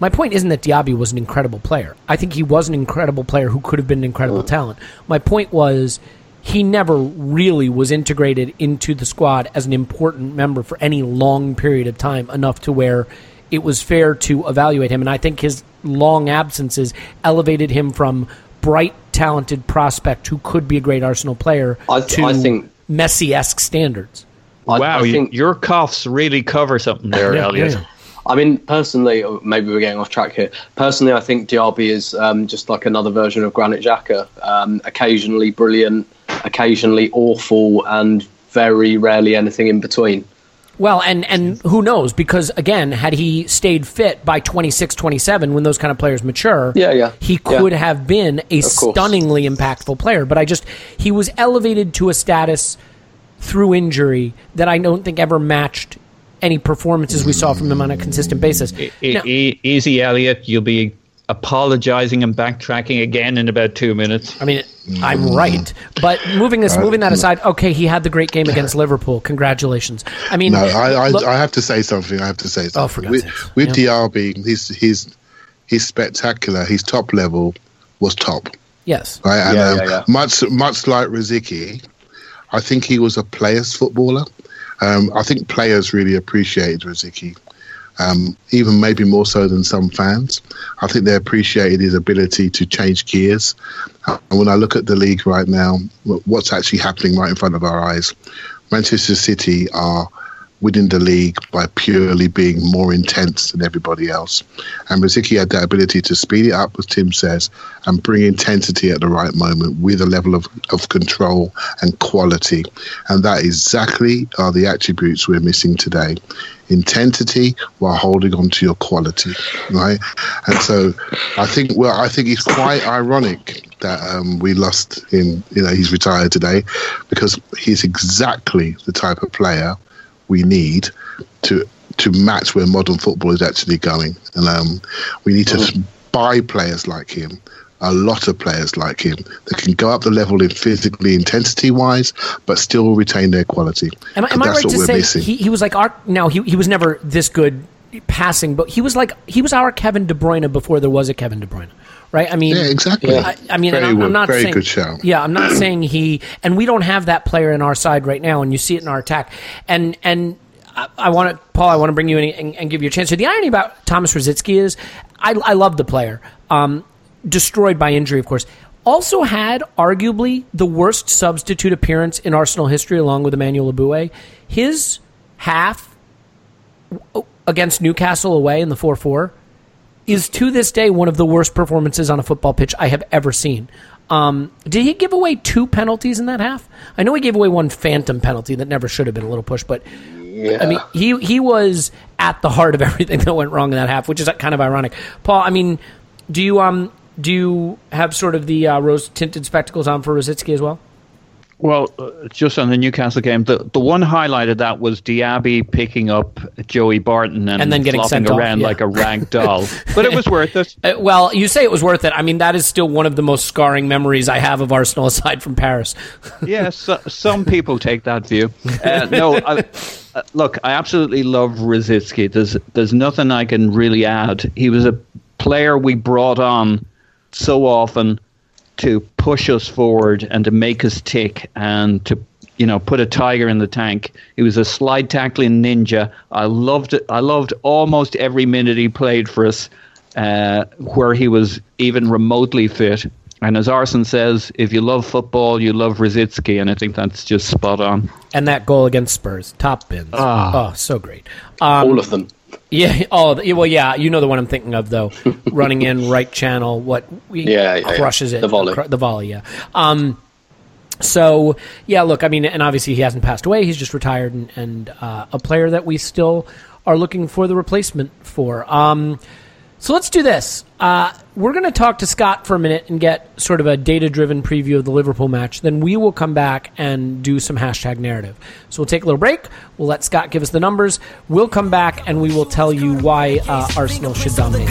my point isn't that Diaby was an incredible player. I think he was an incredible player who could have been an incredible mm. talent. My point was he never really was integrated into the squad as an important member for any long period of time enough to where it was fair to evaluate him. And I think his long absences elevated him from bright, talented prospect who could be a great Arsenal player I, th- to I think Messi esque standards. I, wow, I think, your coughs really cover something there, yeah, Elliot. Yeah. I mean, personally, maybe we're getting off track here. Personally, I think Diaby is um, just like another version of Granit Xhaka. Um, occasionally brilliant, occasionally awful, and very rarely anything in between. Well, and, and who knows? Because again, had he stayed fit by 26, 27, when those kind of players mature, yeah, yeah, he could yeah. have been a stunningly impactful player. But I just he was elevated to a status through injury that I don't think ever matched any performances we saw from him on a consistent basis. E- now, e- easy, Elliot. You'll be apologizing and backtracking again in about two minutes. I mean, I'm right. But moving this, moving that aside, okay, he had the great game against Liverpool. Congratulations. I mean, No, I, I, look- I have to say something. I have to say something. Oh, for God's with sakes. with Yeah. Diaby, his his his spectacular. His top level was top, yes. right? And Yeah, um, yeah, yeah. much much like Rosicky, I think he was a players footballer. Um, I think players really appreciated Rosicky, um, even maybe more so than some fans. I think they appreciated his ability to change gears. And when I look at the league right now, what's actually happening right in front of our eyes, Manchester City are winning the league by purely being more intense than everybody else. And Rosicky had that ability to speed it up, as Tim says, and bring intensity at the right moment with a level of, of control and quality. And that exactly are the attributes we're missing today. Intensity while holding on to your quality, right? And so I think, well, I think it's quite ironic that um, we lost him, you know, he's retired today because he's exactly the type of player we need to to match where modern football is actually going. And um, we need to buy players like him, a lot of players like him that can go up the level in physically intensity wise, but still retain their quality. Am, I- am I right what to say he, he was like our? No, he he was never this good passing, but he was like he was our Kevin De Bruyne before there was a Kevin De Bruyne, right? I mean, yeah, exactly. I, I mean, very, I'm, I'm not very saying, good shout. Yeah, I'm not saying he, and we don't have that player in our side right now, and you see it in our attack, and and. I, I want to, Paul. I want to bring you in and, and give you a chance. So the irony about Thomas Rosicky is, I, I love the player. Um, destroyed by injury, of course. Also had arguably the worst substitute appearance in Arsenal history, along with Emmanuel Eboué. His half against Newcastle away in the 4 4 is to this day one of the worst performances on a football pitch I have ever seen. Um, did he give away two penalties in that half? I know he gave away one phantom penalty that never should have been a little push, but I mean he he was at the heart of everything that went wrong in that half, which is kind of ironic. Paul, I mean, do you um do you have sort of the uh, rose tinted spectacles on for Rosicky as well? Well, uh, just on the Newcastle game, the, the one highlight of that was Diaby picking up Joey Barton and, And then getting sent off, around yeah. like a rag doll. but it was worth it. Uh, well, you say it was worth it. I mean, that is still one of the most scarring memories I have of Arsenal aside from Paris. Yes, so, some people take that view. Uh, no, I, uh, look, I absolutely love Rosicky. There's there's nothing I can really add. He was a player we brought on so often to push us forward and to make us tick and to you know put a tiger in the tank. He was a slide tackling ninja. I loved it. I loved almost every minute he played for us, uh, where he was even remotely fit. And as Arsene says, if you love football, you love Rosicky, and I think that's just spot on. and that goal against Spurs, top bins. Ah. Oh, so great. Um, All of them. Yeah. Oh, well, yeah. You know the one I'm thinking of, though. Running in right channel, what we Yeah, yeah, yeah. crushes it. The volley. Cr- the volley. Yeah. Um. So yeah, look. I mean, and obviously he hasn't passed away. He's just retired, and, and uh, a player that we still are looking for the replacement for. Um. So let's do this. Uh, we're going to talk to Scott for a minute and get sort of a data driven preview of the Liverpool match. Then we will come back and do some hashtag narrative. So we'll take a little break. We'll let Scott give us the numbers. We'll come back and we will tell you why uh, Arsenal should dominate.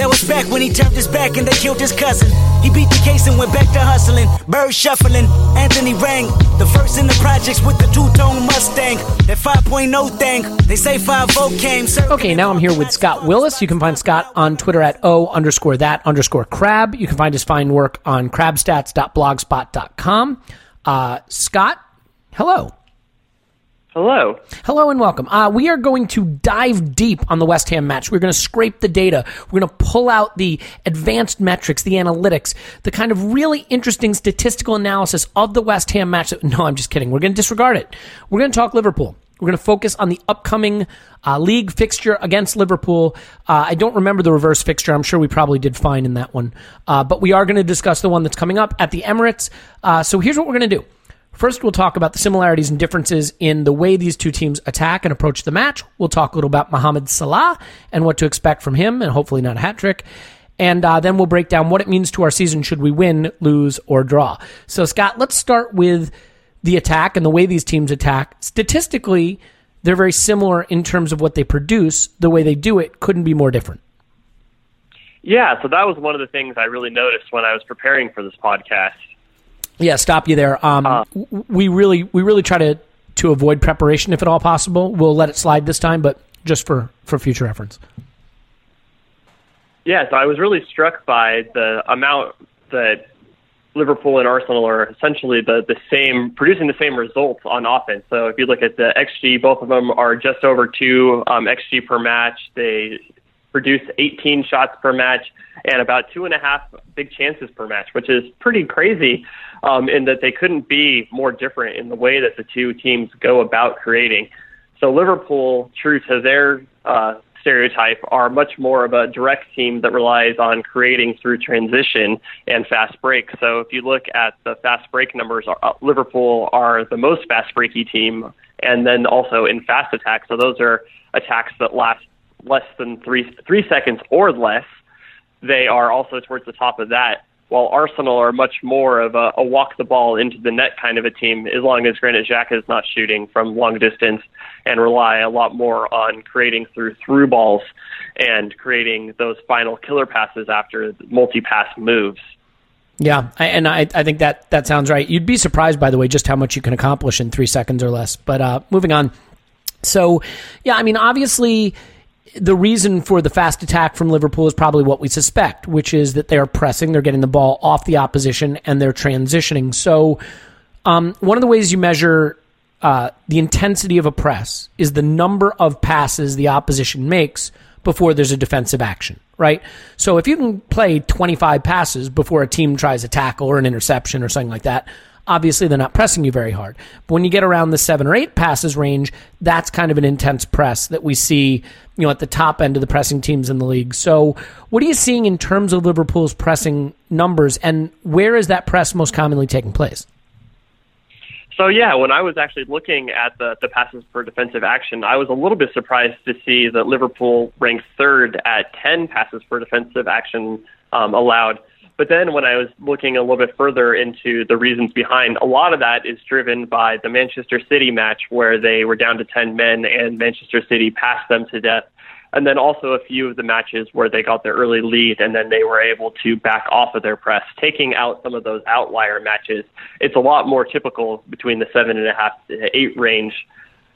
That was back when he turned his back and they killed his cousin. He beat the case and went back to hustling. Bird shuffling, Anthony rang. The first in the projects with the two-tone Mustang. That 5.0 thing, they say 5 came. Okay, now I'm here with Scott Willis. You can find Scott on Twitter at O underscore that underscore crab. You can find his fine work on crabstats.blogspot.com. Uh, Scott, hello. Hello. Hello and welcome. Uh, we are going to dive deep on the West Ham match. We're going to scrape the data. We're going to pull out the advanced metrics, the analytics, the kind of really interesting statistical analysis of the West Ham match. No, I'm just kidding. We're going to disregard it. We're going to talk Liverpool. We're going to focus on the upcoming uh, league fixture against Liverpool. Uh, I don't remember the reverse fixture. I'm sure we probably did fine in that one. Uh, but we are going to discuss the one that's coming up at the Emirates. Uh, so here's what we're going to do. First, we'll talk about the similarities and differences in the way these two teams attack and approach the match. We'll talk a little about Mohamed Salah and what to expect from him, and hopefully not a hat trick. And uh, then we'll break down what it means to our season should we win, lose, or draw. So, Scott, let's start with the attack and the way these teams attack. Statistically, they're very similar in terms of what they produce. The way they do it couldn't be more different. Yeah, so that was one of the things I really noticed when I was preparing for this podcast. Yeah, stop you there. Um, uh, we really we really try to to avoid preparation if at all possible. We'll let it slide this time, but just for for future reference. Yeah, so I was really struck by the amount that Liverpool and Arsenal are essentially the, the same, producing the same results on offense. So if you look at the XG, both of them are just over two um, XG per match. They produce 18 shots per match and about two and a half big chances per match, which is pretty crazy um, in that they couldn't be more different in the way that the two teams go about creating. So Liverpool, true to their uh, stereotype are much more of a direct team that relies on creating through transition and fast break. So if you look at the fast break numbers, uh, Liverpool are the most fast breaky team, and then also in fast attacks. So those are attacks that last less than three three seconds or less. They are also towards the top of that while Arsenal are much more of a, a walk the ball into the net kind of a team, as long as Granit Xhaka is not shooting from long distance and rely a lot more on creating through through balls and creating those final killer passes after multi pass moves. Yeah, I, and I, I think that that sounds right. You'd be surprised, by the way, just how much you can accomplish in three seconds or less. But uh, moving on. So, yeah, I mean, obviously, the reason for the fast attack from Liverpool is probably what we suspect, which is that they are pressing, they're getting the ball off the opposition, and they're transitioning. So, um, one of the ways you measure uh, the intensity of a press is the number of passes the opposition makes before there's a defensive action, right? So, if you can play 25 passes before a team tries a tackle or an interception or something like that, obviously they're not pressing you very hard. But when you get around the seven or eight passes range, that's kind of an intense press that we see, you know, at the top end of the pressing teams in the league. So, what are you seeing in terms of Liverpool's pressing numbers, and where is that press most commonly taking place? So yeah, when I was actually looking at the, the passes per defensive action, I was a little bit surprised to see that Liverpool ranked third at 10 passes per defensive action um, allowed. But then when I was looking a little bit further into the reasons behind, a lot of that is driven by the Manchester City match where they were down to 10 men and Manchester City passed them to death. And then also a few of the matches where they got their early lead and then they were able to back off of their press, taking out some of those outlier matches. It's a lot more typical between the seven and a half to eight range,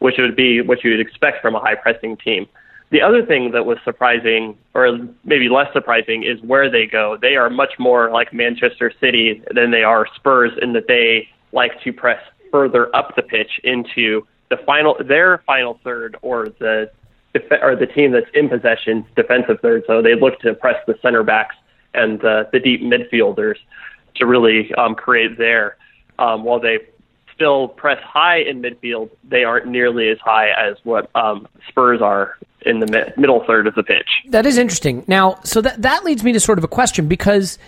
which would be what you would expect from a high pressing team. The other thing that was surprising, or maybe less surprising, is where they go. They are much more like Manchester City than they are Spurs in that they like to press further up the pitch into the final, their final third, or the or the team that's in possession defensive third. So they look to press the center backs and uh, the deep midfielders to really um, create there. Um, while they still press high in midfield, they aren't nearly as high as what um, Spurs are in the mi- middle third of the pitch. That is interesting. Now, so that that leads me to sort of a question because,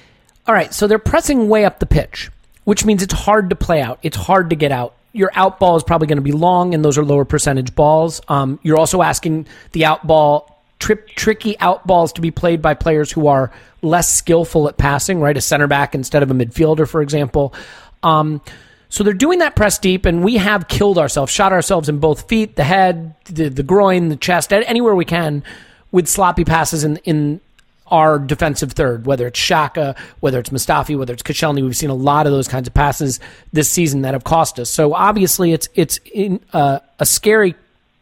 all right, so they're pressing way up the pitch, which means it's hard to play out. It's hard to get out. Your out ball is probably going to be long, and those are lower percentage balls. Um, you're also asking the out ball, trip, tricky out balls to be played by players who are less skillful at passing, right? A center back instead of a midfielder, for example. Um, so they're doing that press deep, and we have killed ourselves, shot ourselves in both feet, the head, the, the groin, the chest, anywhere we can with sloppy passes in, in our defensive third, whether it's Xhaka, whether it's Mustafi, whether it's Koscielny. We've seen a lot of those kinds of passes this season that have cost us. So obviously, it's it's in, uh, a scary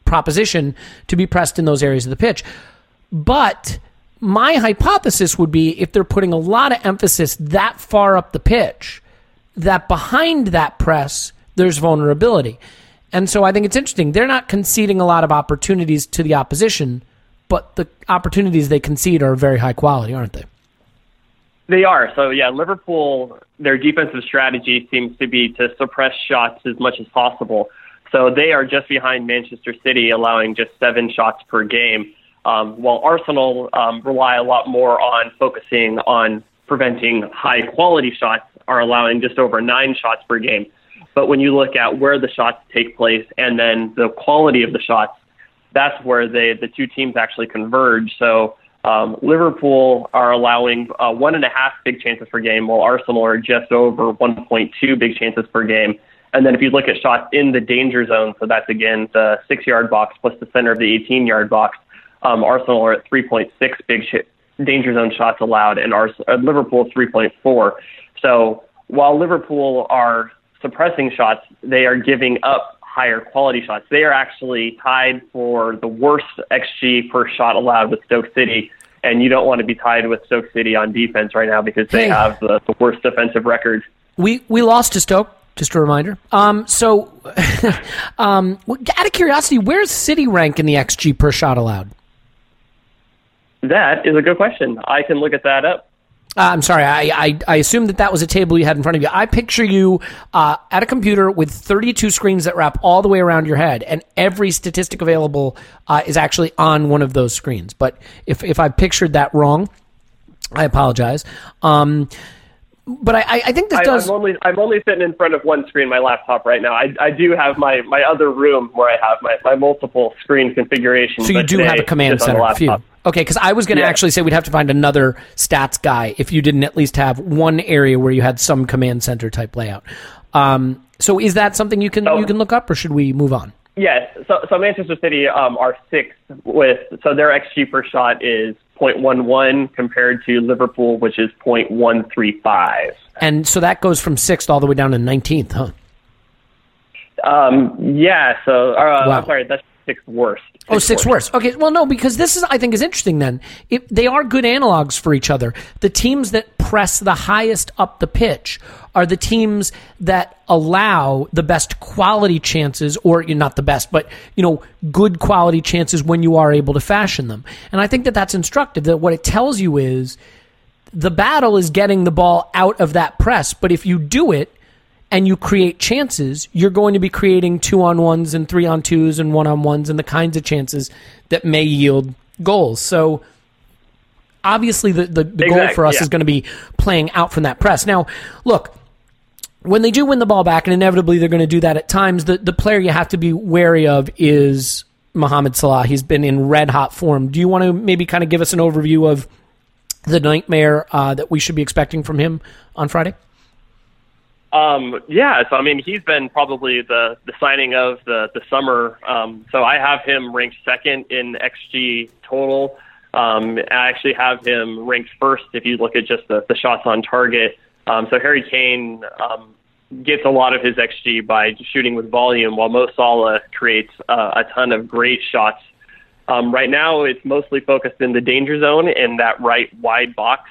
proposition to be pressed in those areas of the pitch. But my hypothesis would be if they're putting a lot of emphasis that far up the pitch that behind that press, there's vulnerability. And so I think it's interesting. They're not conceding a lot of opportunities to the opposition, but the opportunities they concede are very high quality, aren't they? They are. So, yeah, Liverpool, their defensive strategy seems to be to suppress shots as much as possible. So they are just behind Manchester City, allowing just seven shots per game, um, while Arsenal um, rely a lot more on focusing on preventing high quality shots are allowing just over nine shots per game. But when you look at where the shots take place and then the quality of the shots, that's where they, the two teams actually converge. So um, Liverpool are allowing uh, one and a half big chances per game, while Arsenal are just over 1.2 big chances per game. And then if you look at shots in the danger zone, so that's again the six yard box plus the center of the 18 yard box, um, Arsenal are at 3.6 big sh- danger zone shots allowed, and Ars- uh, Liverpool 3.4. So while Liverpool are suppressing shots, they are giving up higher quality shots. They are actually tied for the worst XG per shot allowed with Stoke City. And you don't want to be tied with Stoke City on defense right now because they Hey. have the, the worst defensive record. We we lost to Stoke. Just a reminder. Um, so, um, out of curiosity, where's City rank in the XG per shot allowed? That is a good question. I can look at that up. Uh, I'm sorry. I, I I assumed that that was a table you had in front of you. I picture you uh, at a computer with 32 screens that wrap all the way around your head, and every statistic available uh, is actually on one of those screens. But if if I pictured that wrong, I apologize. Um, but I, I think this I, does. I'm only I'm only sitting in front of one screen, my laptop right now. I, I do have my, my other room where I have my, my multiple screen configuration. So you do have a command just on the center. Phew. laptop. Okay, because I was going to Yeah. actually say we'd have to find another stats guy if you didn't at least have one area where you had some command center type layout. Um, so is that something you can So- you can look up, or should we move on? Yes. So, so Manchester City um, are sixth with so their xG per shot is 0.11 compared to Liverpool, which is 0.135. And so that goes from sixth all the way down to nineteenth, huh? Um, yeah. So uh, Wow. I'm sorry, that's sixth worst. Oh, six worse. Okay, well, no, because this is I think is interesting. Then, if they are good analogs for each other. The teams that press the highest up the pitch are the teams that allow the best quality chances, or you know, not the best, but you know, good quality chances when you are able to fashion them. And I think that that's instructive. That what it tells you is the battle is getting the ball out of that press, but if you do it and you create chances, you're going to be creating two on ones and three on twos and one on ones and the kinds of chances that may yield goals. So obviously the, the, the goal for us yeah. is going to be playing out from that press. Now, look, when they do win the ball back, and inevitably they're going to do that at times, the, the player you have to be wary of is Mohamed Salah. He's been in red hot form. Do you want to maybe kind of give us an overview of the nightmare uh, that we should be expecting from him on Friday? Um, yeah, so I mean, he's been probably the, the signing of the, the summer. Um, so I have him ranked second in XG total. Um, I actually have him ranked first if you look at just the, the shots on target. Um, so Harry Kane um, gets a lot of his XG by shooting with volume, while Mo Salah creates uh, a ton of great shots. Um, right now, it's mostly focused in the danger zone in that right wide box.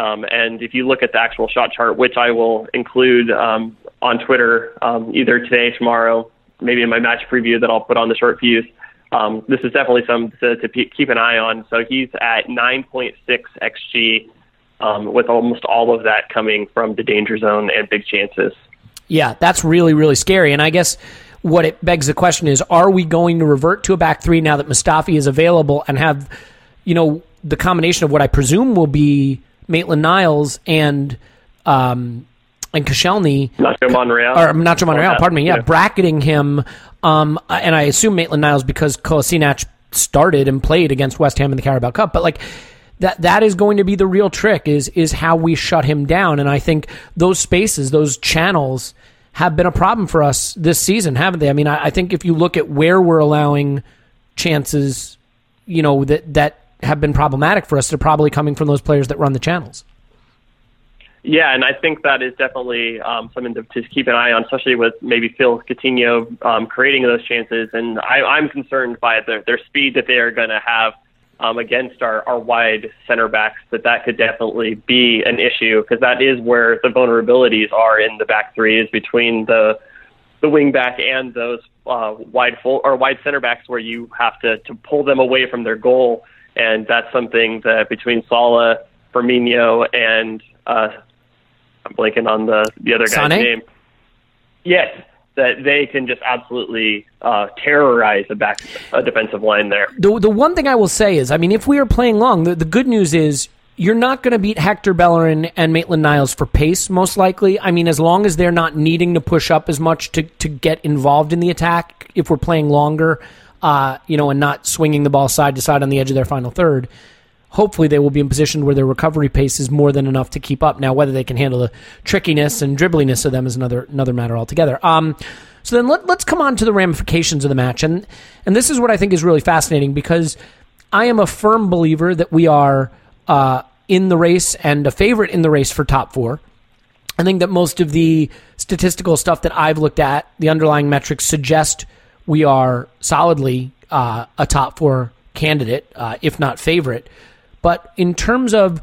Um, and if you look at the actual shot chart, which I will include um, on Twitter um, either today, tomorrow, maybe in my match preview that I'll put on the short fuse, um, this is definitely something to, to keep an eye on. So he's at 9.6 xG, um, with almost all of that coming from the danger zone and big chances. Yeah, that's really, really scary. And I guess what it begs the question is are we going to revert to a back three now that Mustafi is available and have, you know, the combination of what I presume will be Maitland Niles and um, and Koscielny Nacho Monreal. or Nacho Monreal, Oh, pardon me, yeah, yeah. bracketing him, um, and I assume Maitland Niles because Kolasinac started and played against West Ham in the Carabao Cup, but like that that is going to be the real trick is is how we shut him down, and I think those spaces, those channels, have been a problem for us this season, haven't they? I mean, I, I think if you look at where we're allowing chances, you know that that have been problematic for us, they're probably coming from those players that run the channels. Yeah, and I think that is definitely um, something to, to keep an eye on, especially with maybe Phil Coutinho um, creating those chances. And I, I'm concerned by their, their speed that they are going to have um, against our, our wide center backs, that that could definitely be an issue because that is where the vulnerabilities are in the back three is between the the wing back and those uh, wide full or wide center backs where you have to, to pull them away from their goal. And that's something that between Salah, Firmino, and uh, I'm blanking on the the other guy's Mane? name. Yes, that they can just absolutely uh, terrorize a back a defensive line there. The the one thing I will say is, I mean, if we are playing long, the, the good news is you're not going to beat Hector Bellerin and Maitland Niles for pace, most likely. I mean, as long as they're not needing to push up as much to, to get involved in the attack, if we're playing longer, uh, you know, and not swinging the ball side to side on the edge of their final third. hopefully they will be in position where their recovery pace is more than enough to keep up. Now, whether they can handle the trickiness and dribbliness of them is another another matter altogether. Um, so then let, let's come on to the ramifications of the match, and and this is what I think is really fascinating because I am a firm believer that we are uh, in the race and a favorite in the race for top four. I think that most of the statistical stuff that I've looked at, the underlying metrics suggest we are solidly uh, a top four candidate, uh, if not favorite. But in terms of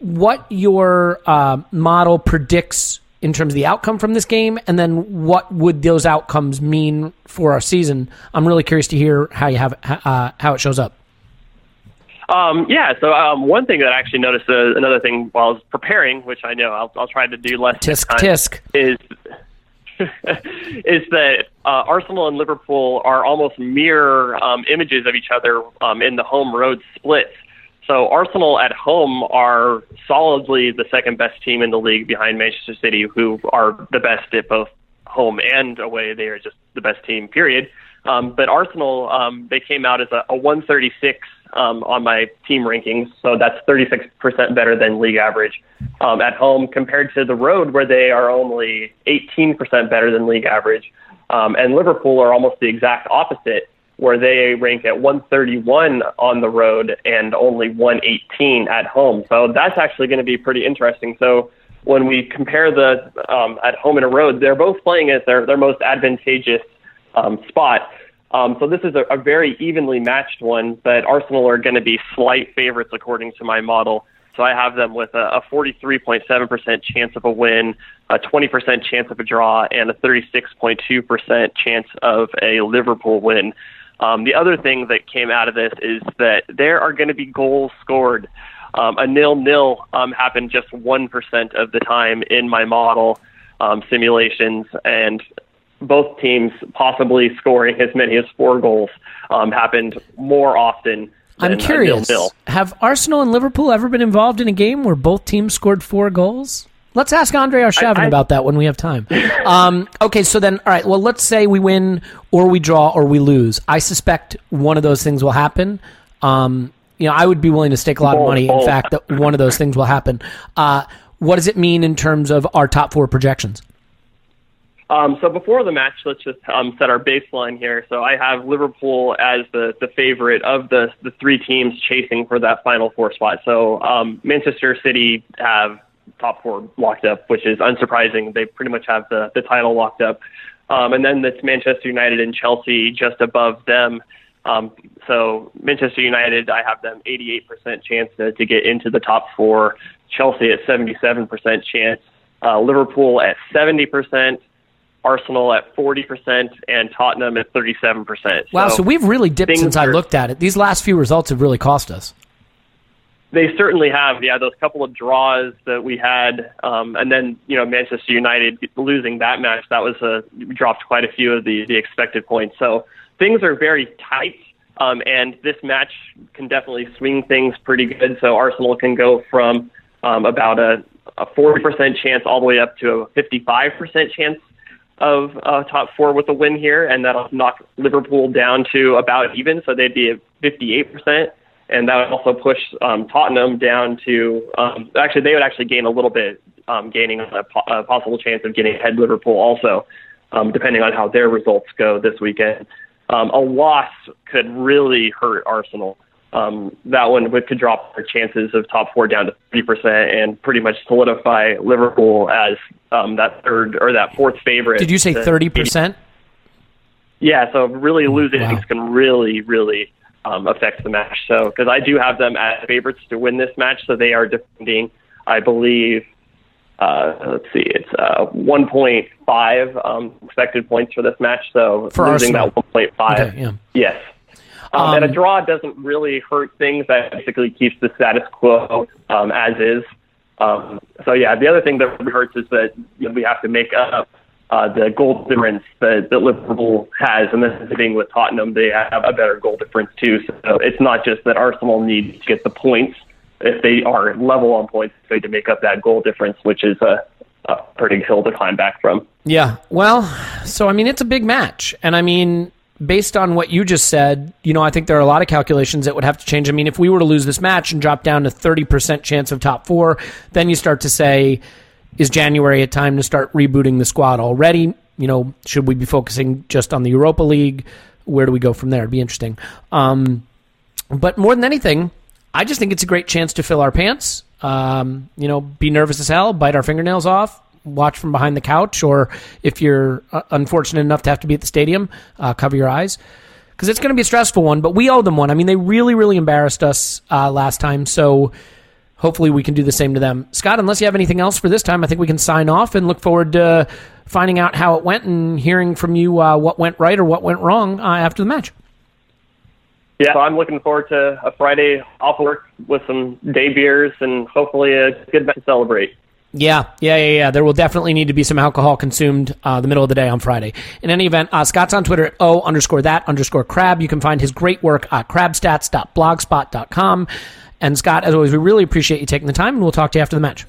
what your uh, model predicts in terms of the outcome from this game, and then what would those outcomes mean for our season, I'm really curious to hear how you have uh, how it shows up. Um, yeah, so um, one thing that I actually noticed, uh, another thing while I was preparing, which I know I'll, I'll try to do less tisk time, tisk is is that uh, Arsenal and Liverpool are almost mirror um, images of each other um, in the home road splits. So Arsenal at home are solidly the second best team in the league behind Manchester City, who are the best at both home and away. They are just the best team, period. Um, but Arsenal, um, they came out as a, a 136 um, on my team rankings, so that's 36% better than league average um, at home compared to the road, where they are only 18% better than league average. Um, and Liverpool are almost the exact opposite, where they rank at 131 on the road and only 118 at home. So that's actually going to be pretty interesting. So when we compare the um, at home and a road, they're both playing at their, their most advantageous um, spot. Um, so this is a, a very evenly matched one, but Arsenal are going to be slight favorites according to my model. So I have them with a, a 43.7% chance of a win, a 20% chance of a draw, and a 36.2% chance of a Liverpool win. Um, the other thing that came out of this is that there are going to be goals scored. Um, a nil-nil um, happened just 1% of the time in my model um, simulations, and both teams possibly scoring as many as four goals um, happened more often. I'm curious. Have Arsenal and Liverpool ever been involved in a game where both teams scored four goals? Let's ask Andre Arshavin I- I- about that when we have time. Um, okay, so then, all right. Well, let's say we win, or we draw, or we lose. I suspect one of those things will happen. Um, you know, I would be willing to stake a lot of money. In fact, that one of those things will happen. Uh, what does it mean in terms of our top four projections? Um, so before the match, let's just um, set our baseline here. So I have Liverpool as the, the favorite of the, the three teams chasing for that final four spot. So um, Manchester City have top four locked up, which is unsurprising. They pretty much have the, the title locked up. Um, and then it's Manchester United and Chelsea just above them. Um, so Manchester United, I have them 88% chance to, to get into the top four. Chelsea at 77% chance. Uh, Liverpool at 70%. Arsenal at 40% and Tottenham at 37%. Wow, so, we've really dipped since I are- looked at it. These last few results have really cost us. They certainly have, yeah. Those couple of draws that we had, um, and then you know Manchester United losing that match, that was a dropped quite a few of the the expected points. So things are very tight, um, and this match can definitely swing things pretty good. So Arsenal can go from um, about a a 40% chance all the way up to a 55% chance of uh, top four with a win here, and that'll knock Liverpool down to about even, so they'd be at 58%. And that would also push um, Tottenham down to um, actually they would actually gain a little bit, um, gaining a, po- a possible chance of getting ahead Liverpool also, um, depending on how their results go this weekend. Um, a loss could really hurt Arsenal. Um, that one would, could drop their chances of top four down to 30% and pretty much solidify Liverpool as um, that third or that fourth favorite. Did you say 30%? yeah, so really losing Wow. can really, really um, affect the match. So because I do have them as favorites to win this match, so they are defending, I believe. Uh, let's see, it's uh, 1.5 um, expected points for this match. So For losing Arsenal. that 1.5, Okay, yeah. yes. Um, and a Um, draw doesn't really hurt things. That basically keeps the status quo um, as is. Um, so yeah, the other thing that hurts is that you know, we have to make up uh, the goal difference that, that Liverpool has, and this is the thing with Tottenham. They have a better goal difference too. So it's not just that Arsenal needs to get the points. If they are level on points, they need to make up that goal difference, which is a, a pretty hill to climb back from. Yeah. Well, so I mean, it's a big match, and I mean, based on what you just said, you know, I think there are a lot of calculations that would have to change. I mean, if we were to lose this match and drop down to 30% chance of top four, then you start to say, is January a time to start rebooting the squad already? You know, should we be focusing just on the Europa League? Where do we go from there? It'd be interesting. Um, but more than anything, I just think it's a great chance to fill our pants. Um, you know, be nervous as hell, bite our fingernails off, watch from behind the couch, or if you're uh, unfortunate enough to have to be at the stadium, uh, cover your eyes because it's going to be a stressful one. But we owe them one. I mean, they really, really embarrassed us uh, last time, so hopefully we can do the same to them. Scott, unless you have anything else for this time, I think we can sign off and look forward to finding out how it went and hearing from you uh, what went right or what went wrong uh, after the match. Yeah, so I'm looking forward to a Friday off work with some day beers and hopefully a good match to celebrate. Yeah, yeah, yeah, yeah. There will definitely need to be some alcohol consumed uh, the middle of the day on Friday. In any event, uh, Scott's on Twitter at O underscore that underscore crab. You can find his great work at crabstats.blogspot.com. And Scott, as always, we really appreciate you taking the time, and we'll talk to you after the match.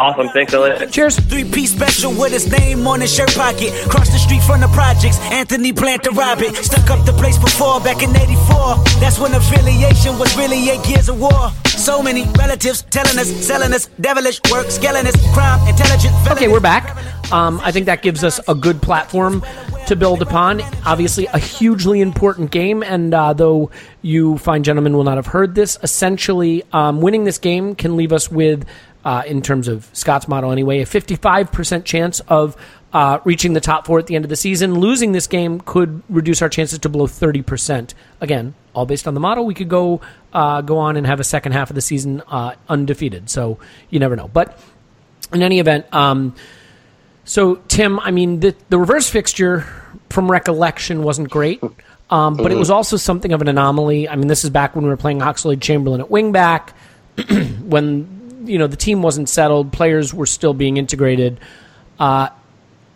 Awesome. Thanks, Elliot. Cheers. Three piece special with his name on his shirt pocket. Cross the street from the projects. Anthony Plant the Rabbit. Stuck up the place before back in 84. That's when affiliation was really eight years of war. So many relatives telling us, selling us, devilish work, scaling us, crime, intelligent. Okay, we're back. Um, I think that gives us a good platform to build upon. Obviously, a hugely important game, and uh, though you fine gentlemen will not have heard this, essentially, um, winning this game can leave us with, uh, in terms of Scott's model anyway, a 55% chance of uh, reaching the top four at the end of the season. Losing this game could reduce our chances to below 30%. Again, all based on the model. We could go uh, go on and have a second half of the season uh, undefeated. So you never know. But in any event, um, so Tim, I mean, the, the reverse fixture from recollection wasn't great. Um, but it was also something of an anomaly. I mean, this is back when we were playing Oxlade Chamberlain at wingback, when you know the team wasn't settled, players were still being integrated. Uh,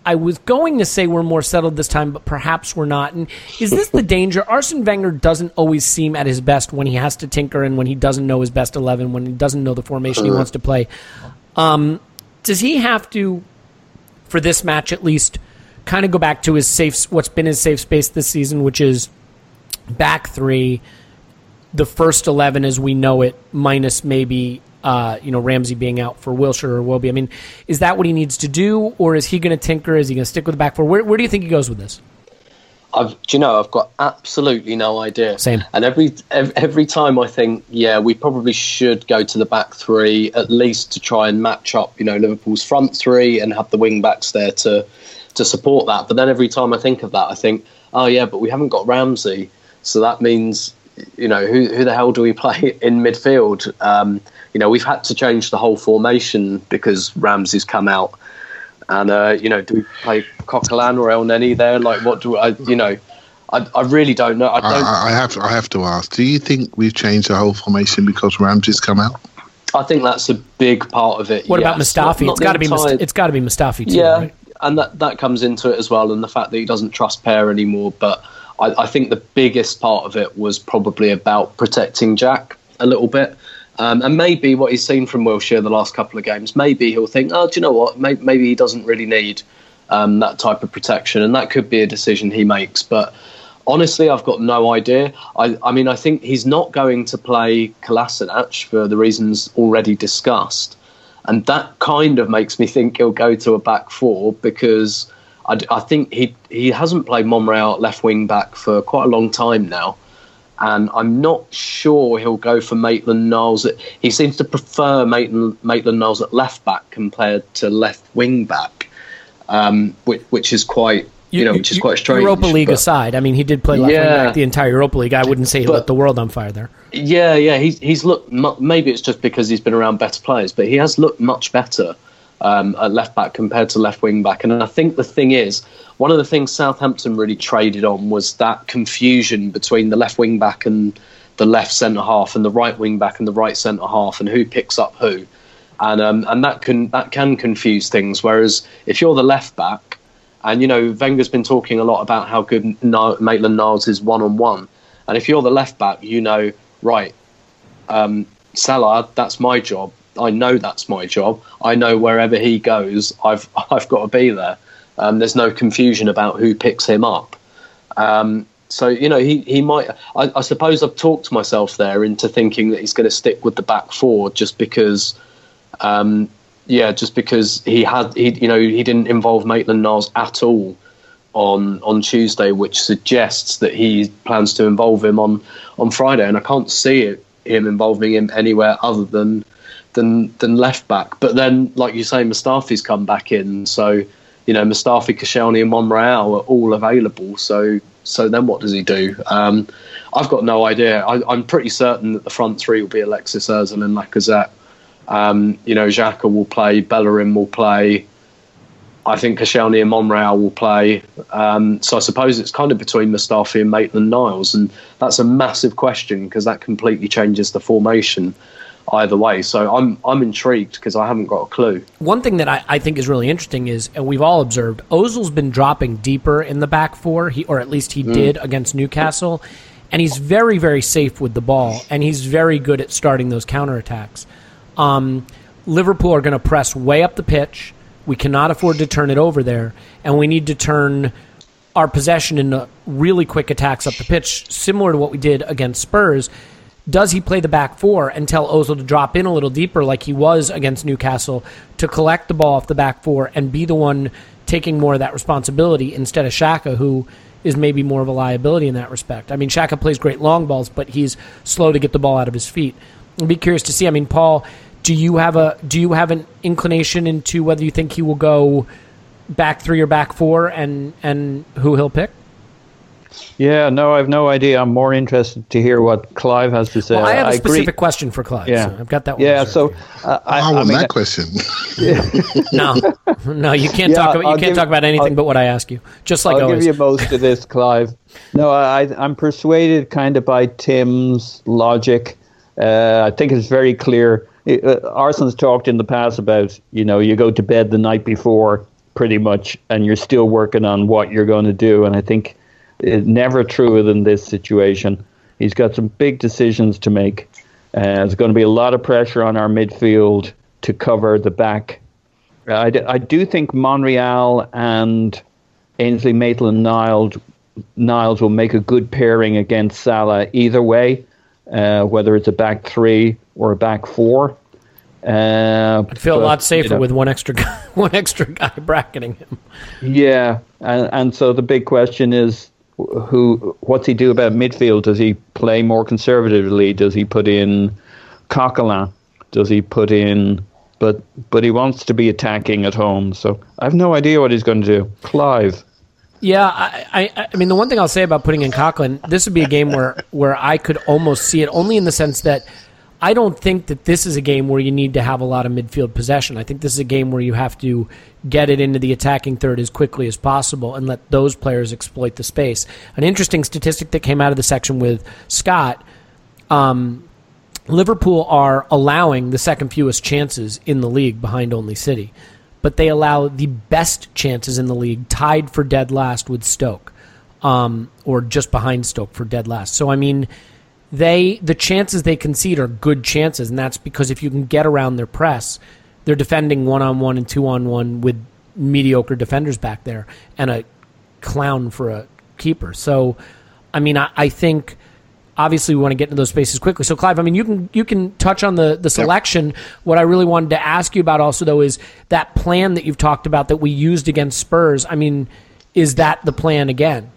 I was going to say we're more settled this time, but perhaps we're not. And is this the danger? Arsene Wenger doesn't always seem at his best when he has to tinker and when he doesn't know his best eleven, when he doesn't know the formation he wants to play. Um, does he have to, for this match at least, kind of go back to his safe, what's been his safe space this season, which is back three, the first eleven as we know it, minus maybe uh, you know Ramsey being out for Wilshere or Wilby. I mean, is that what he needs to do, or is he going to tinker? Is he going to stick with the back four? Where, where do you think he goes with this? I've, do you know? I've got absolutely no idea. Same. And every ev- every time I think, yeah, we probably should go to the back three at least to try and match up, you know, Liverpool's front three and have the wing backs there to to support that. But then every time I think of that, I think, oh yeah, but we haven't got Ramsey, so that means, you know, who who the hell do we play in midfield? Um, you know, we've had to change the whole formation because Ramsey's come out. And uh, you know, do we play Coquelin or Elneny there? Like, what do I? You know, I, I really don't know. I don't. I, I have I have to ask. Do you think we've changed the whole formation because Ramsey's come out? I think that's a big part of it. What yes. about Mustafi? Not- not it's got to be Must- it's got to be Mustafi too. yeah, right? and that that comes into it as well, and the fact that he doesn't trust Per anymore. But I, I think the biggest part of it was probably about protecting Jack a little bit. Um, and maybe what he's seen from Wilshere the last couple of games, maybe he'll think, oh, do you know what? Maybe, maybe he doesn't really need um, that type of protection, and that could be a decision he makes. But honestly, I've got no idea. I, I mean, I think he's not going to play Kolasinac for the reasons already discussed, and that kind of makes me think he'll go to a back four because I, I think he he hasn't played Monreal left wing back for quite a long time now and I'm not sure he'll go for Maitland Niles. He seems to prefer Maitland, Maitland Niles at left back compared to left wing back, um, which, which is quite you, know which is quite strange. Europa League but- aside, I mean, he did play left wing back the entire Europa League. I wouldn't say he But- lit the world on fire there. Yeah, yeah, he's he's looked. Maybe it's just because he's been around better players, but he has looked much better um, at left back compared to left wing back. And I think the thing is, one of the things Southampton really traded on was that confusion between the left wing back and the left centre half, and the right wing back and the right centre half, and who picks up who. And um, and that can that can confuse things. Whereas if you're the left back, and you know Wenger's been talking a lot about how good Maitland Niles is one on one, and if you're the left back, you know right, um, Salah, that's my job. I know that's my job. I know wherever he goes, I've I've got to be there. Um, there's no confusion about who picks him up. Um, so you know he he might. I, I suppose I've talked myself there into thinking that he's going to stick with the back four just because. Um, yeah, just because he had he you know he didn't involve Maitland Niles at all on on Tuesday, which suggests that he plans to involve him on on Friday, and I can't see it, him involving him anywhere other than than than left back. But then, like you say, Mustafi's come back in, so you know Mustafi, Koscielny, and Monreal are all available. So so then what does he do? Um, I've got no idea. I, am pretty certain that the front three will be Alexis Ozil and Lacazette. Um, you know, Xhaka will play, Bellerin will play. I think Koscielny and Monreal will play. Um, so I suppose it's kind of between Mustafi and Maitland Niles, and that's a massive question because that completely changes the formation either way. So I'm I'm intrigued because I haven't got a clue. One thing that I, I think is really interesting is, and we've all observed, Ozil's been dropping deeper in the back four, he, or at least he mm. did against Newcastle, and he's very very safe with the ball, and he's very good at starting those counterattacks. Um, Liverpool are going to press way up the pitch we cannot afford to turn it over there, and we need to turn our possession into really quick attacks up the pitch, similar to what we did against Spurs. Does he play the back four and tell Ozil to drop in a little deeper like he was against Newcastle to collect the ball off the back four and be the one taking more of that responsibility instead of Xhaka, who is maybe more of a liability in that respect? I mean, Xhaka plays great long balls, but he's slow to get the ball out of his feet. I'd be curious to see. I mean, Paul, do you have a do you have an inclination into whether you think he will go back three or back four, and and who he'll pick? Yeah, no, I have no idea. I'm more interested to hear what Clive has to say. Well, I have a I specific agree. question for Clive. Yeah, so I've got that. one. Yeah, so uh, I, I, want I mean, that question. no, no, you can't yeah, talk. About, you I'll can't give, talk about anything I'll, but what I ask you. Just like I'll always. give you most of this, Clive. No, I, I'm persuaded kind of by Tim's logic. Uh, I think it's very clear uh, Arsenal's talked in the past about you know you go to bed the night before pretty much and you're still working on what you're going to do and I think it's never truer than this situation. He's got some big decisions to make. Uh, there's going to be a lot of pressure on our midfield to cover the back. I, d- I do think Monreal and Ainsley Maitland Niles Niles will make a good pairing against Salah either way, uh, whether it's a back three or a back four. Uh, I'd feel but, a lot safer you know, with one extra guy, one extra guy bracketing him. Yeah, and, and so the big question is, who? What's he do about midfield? Does he play more conservatively? Does he put in Coquelin? Does he put in? But but he wants to be attacking at home, so I have no idea what he's going to do. Clive. Yeah, I, I, I mean the one thing I'll say about putting in Coquelin, this would be a game where where I could almost see it only in the sense that I don't think that this is a game where you need to have a lot of midfield possession. I think this is a game where you have to get it into the attacking third as quickly as possible and let those players exploit the space. An interesting statistic that came out of the section with Scott um, Liverpool are allowing the second fewest chances in the league behind only City, but they allow the best chances in the league, tied for dead last with Stoke, um, or just behind Stoke for dead last. So, I mean, they the chances they concede are good chances, and that's because if you can get around their press, they're defending one on one and two on one with mediocre defenders back there and a clown for a keeper. So, I mean, I, I think obviously we want to get into those spaces quickly. So, Clive, I mean, you can you can touch on the the selection. Yep. What I really wanted to ask you about also though is that plan that you've talked about that we used against Spurs. I mean, is that the plan again?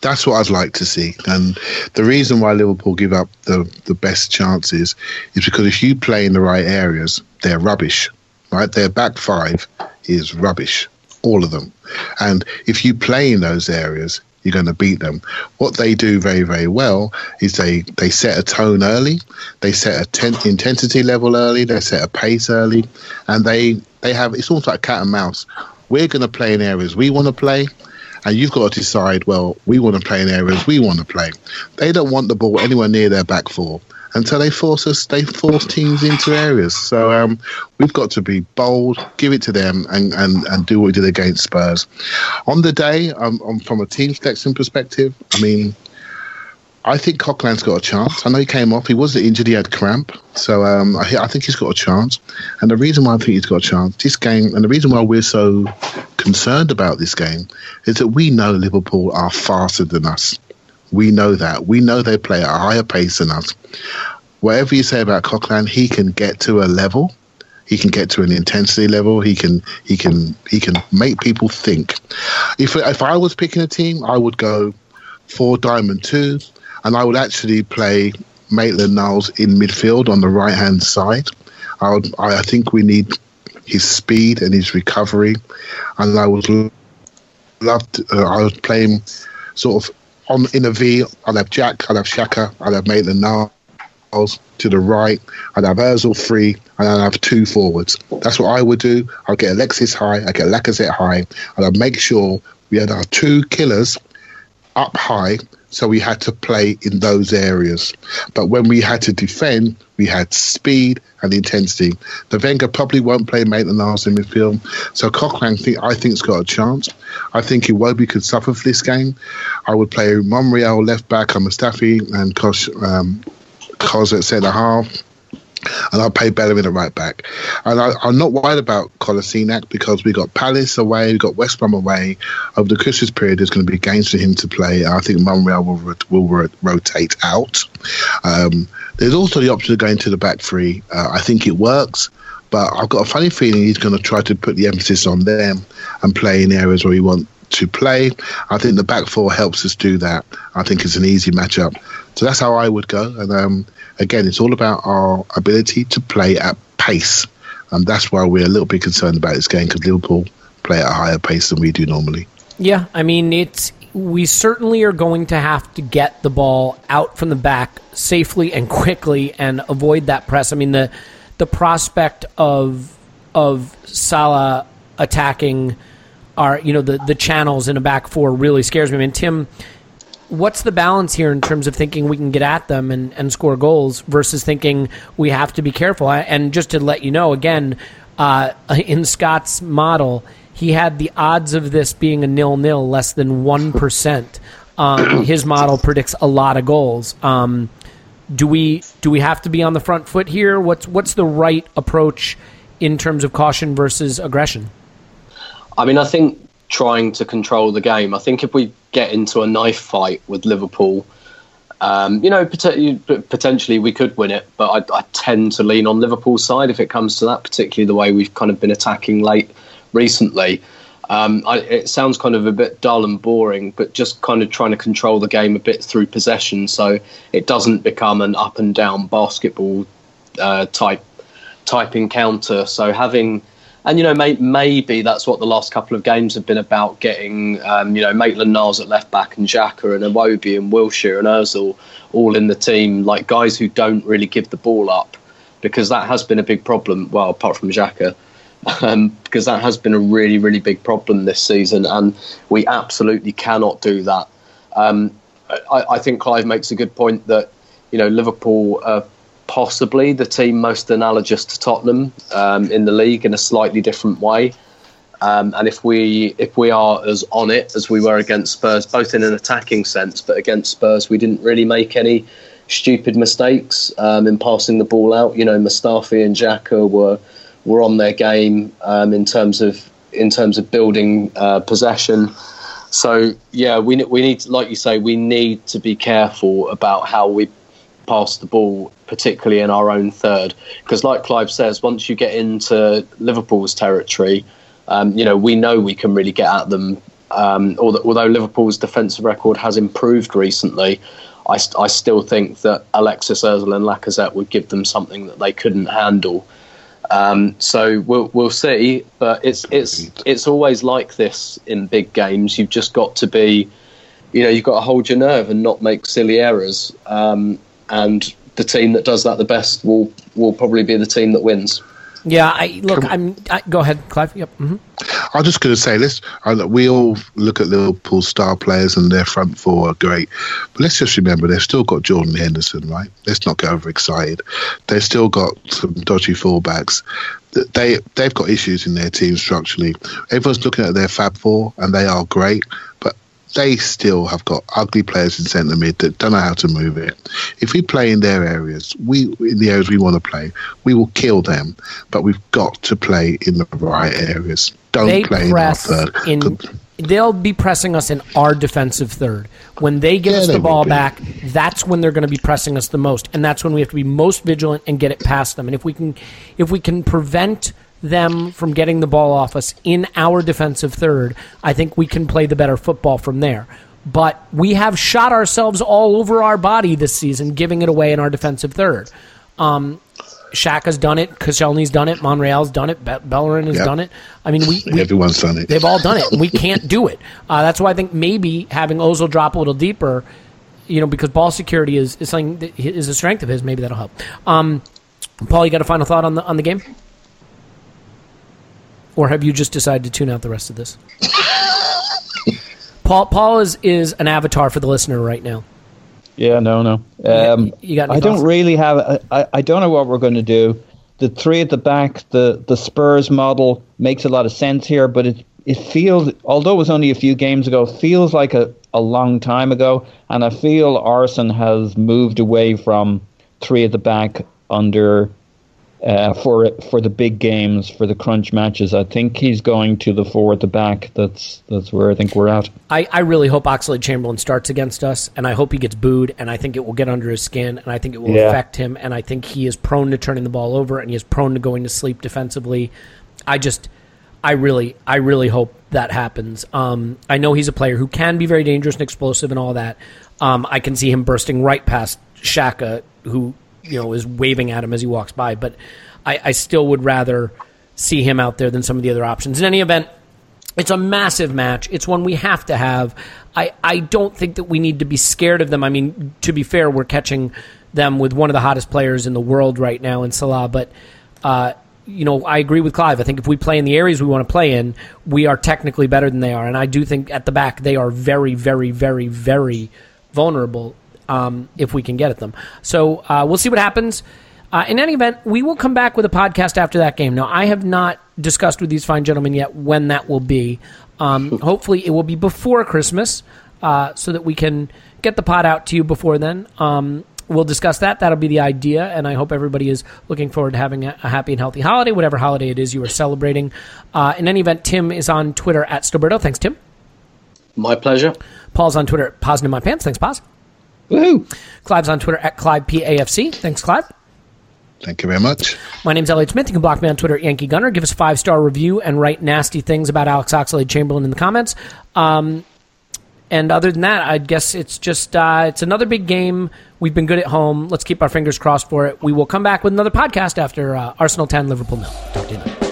That's what I'd like to see. And the reason why Liverpool give up the, the best chances is because if you play in the right areas, they're rubbish. Right? Their back five is rubbish. All of them. And if you play in those areas, you're going to beat them. What they do very, very well is they, they set a tone early, they set a ten, intensity level early, they set a pace early, and they, they have it's almost like cat and mouse. We're going to play in areas we want to play, and you've got to decide, well, we want to play in areas we want to play. They don't want the ball anywhere near their back four. And so they force us, they force teams into areas. So um, we've got to be bold, give it to them, and, and, and do what we did against Spurs. On the day, um, um, from a team selection perspective, I mean, I think Coquelin's got a chance. I know he came off. He wasn't injured. He had cramp. So um, I, I, think he's got a chance. And the reason why I think he's got a chance, this game, and the reason why we're so concerned about this game is that we know Liverpool are faster than us. We know that. We know they play at a higher pace than us. Whatever you say about Coquelin, he can get to a level. He can get to an intensity level. He can he can he can make people think. If if I was picking a team, I would go four diamond two, and I would actually play Maitland Niles in midfield on the right hand side. I would I think we need his speed and his recovery, and I would love to, uh, I would play him sort of on in a V. I'd have Jack, I'd have Xhaka, I'd have Maitland Niles to the right, I'd have Ozil free, and I'd have two forwards. That's what I would do. I'll get Alexis high, I'd get Lacazette high, and I'd make sure we had our two killers up high so we had to play in those areas. But when we had to defend, we had speed and intensity. The Wenger probably won't play Maitland Niles in midfield, so Coquelin think, I think's got a chance. I think Iwobi could suffer for this game. I would play Monreal left back Mustafi and Kosh, um, Kos at centre half and I'll play Bellerin at right back. And I, am not worried about Kolasinac because we got Palace away, we got West Brom away. Over the Christmas period, there's going to be games for him to play. I think Monreal will will rotate out. Um, there's also the option of going to the back three. Uh, I think it works. But I've got a funny feeling he's going to try to put the emphasis on them and play in areas where he wants to play. I think the back four helps us do that. I think it's an easy matchup. So that's how I would go. And um, again, it's all about our ability to play at pace. And that's why we're a little bit concerned about this game because Liverpool play at a higher pace than we do normally. Yeah, I mean, it's we certainly are going to have to get the ball out from the back safely and quickly and avoid that press. I mean, the the prospect of of Salah attacking our you know the the channels in a back four really scares me. I mean, Tim what's the balance here in terms of thinking we can get at them and, and score goals versus thinking we have to be careful? And just to let you know, again, uh, in Scott's model, he had the odds of this being a nil nil less than 1%. Um, his model predicts a lot of goals. Um, do we do we have to be on the front foot here? What's what's the right approach in terms of caution versus aggression? I mean, I think trying to control the game. I think if we get into a knife fight with Liverpool, um, you know, potentially we could win it, but I, I, tend to lean on Liverpool's side if it comes to that, particularly the way we've kind of been attacking late recently. Um, I, it sounds kind of a bit dull and boring, but just kind of trying to control the game a bit through possession, so it doesn't become an up and down basketball uh, type type encounter. So having and you know, may, maybe that's what the last couple of games have been about: getting um, you know Maitland Niles at left back and Xhaka and Iwobi and Wilshere and Özil all in the team, like guys who don't really give the ball up, because that has been a big problem. Well, apart from Xhaka, um, because that has been a really, really big problem this season, and we absolutely cannot do that. Um, I, I, think Clive makes a good point that you know Liverpool are possibly the team most analogous to Tottenham um, in the league in a slightly different way. Um, and if we if we are as on it as we were against Spurs, both in an attacking sense, but against Spurs we didn't really make any stupid mistakes um, in passing the ball out. You know, Mustafi and Xhaka were were on their game um, in terms of in terms of building uh, possession. So yeah, we we need, like you say, we need to be careful about how we pass the ball, particularly in our own third. Because, like Clive says, once you get into Liverpool's territory, um, you know we know we can really get at them. Um, although Liverpool's defensive record has improved recently, I, I still think that Alexis Özil and Lacazette would give them something that they couldn't handle. Um, so we'll we'll see, but it's it's it's always like this in big games. You've just got to be, you know, you've got to hold your nerve and not make silly errors. Um, and the team that does that the best will will probably be the team that wins. Yeah, I look. I'm. I, go ahead, Clive. Yep. Mm-hmm. I was just going to say this. we all look at Liverpool star players and their front four are great, but let's just remember they've still got Jordan Henderson, right? Let's not get overexcited. They've still got some dodgy fullbacks. They they've got issues in their team structurally. Everyone's looking at their Fab Four, and they are great, but they still have got ugly players in centre mid that don't know how to move it. If we play in their areas, we in the areas we want to play, we will kill them. But we've got to play in the right areas. don't they play in our third. in. They'll be pressing us in our defensive third. When they give Yeah, us the ball back, that's when they're going to be pressing us the most, and that's when we have to be most vigilant and get it past them. And if we can, if we can prevent them from getting the ball off us in our defensive third, I think we can play the better football from there. But we have shot ourselves all over our body this season, giving it away in our defensive third. Um, Xhaka's done it. Koscielny's done it. Monreal's done it. Be- Bellerin has Yep. done it. I mean, we, we Everyone's done it. They've all done it. We can't do it. Uh, that's why I think maybe having Ozil drop a little deeper, you know, because ball security is, is something that is a strength of his. Maybe that'll help. Um, Paul, you got a final thought on the on the game, or have you just decided to tune out the rest of this? Paul, Paul is is an avatar for the listener right now. Yeah, no, no. Um, you got I don't really have. I, I don't know what we're going to do. The three at the back, the the Spurs model makes a lot of sense here, but it it feels, although it was only a few games ago, feels like a, a long time ago, and I feel Arsene has moved away from three at the back under uh, for for the big games, for the crunch matches. I think he's going to the four at the back. That's that's where I think we're at. I, I really hope Oxlade Chamberlain starts against us, and I hope he gets booed, and I think it will get under his skin, and I think it will Yeah. affect him, and I think he is prone to turning the ball over, and he is prone to going to sleep defensively. I just, I really, I really hope that happens. Um, I know he's a player who can be very dangerous and explosive and all that. Um, I can see him bursting right past Xhaka, who you know is waving at him as he walks by, but I, I still would rather see him out there than some of the other options. In any event, it's a massive match. It's one we have to have. I, I don't think that we need to be scared of them. I mean, to be fair, we're catching them with one of the hottest players in the world right now in Salah. But, uh, you know, I agree with Clive. I think if we play in the areas we want to play in, we are technically better than they are. And I do think at the back they are very, very, very, very vulnerable um, if we can get at them. So uh, we'll see what happens. Uh, in any event, we will come back with a podcast after that game. Now, I have not discussed with these fine gentlemen yet when that will be. Um, hopefully, it will be before Christmas uh, so that we can get the pod out to you before then. Um, we'll discuss that. That'll be the idea, and I hope everybody is looking forward to having a, happy and healthy holiday, whatever holiday it is you are celebrating. Uh, in any event, Tim is on Twitter at Stillberto. Thanks, Tim. My pleasure. Paul's on Twitter at Paz in my pants. Thanks, Paz. Woohoo! Clive's on Twitter at Clive PAFC. Thanks, Clive. Thank you very much. My name's Elliot Smith. You can block me on Twitter at Yankee Gunner. Give us a five star review and write nasty things about Alex Oxlade Chamberlain in the comments. Um, and other than that, I guess it's just uh, it's another big game. We've been good at home. Let's keep our fingers crossed for it. We will come back with another podcast after uh, Arsenal ten, Liverpool nil. Talk to you then.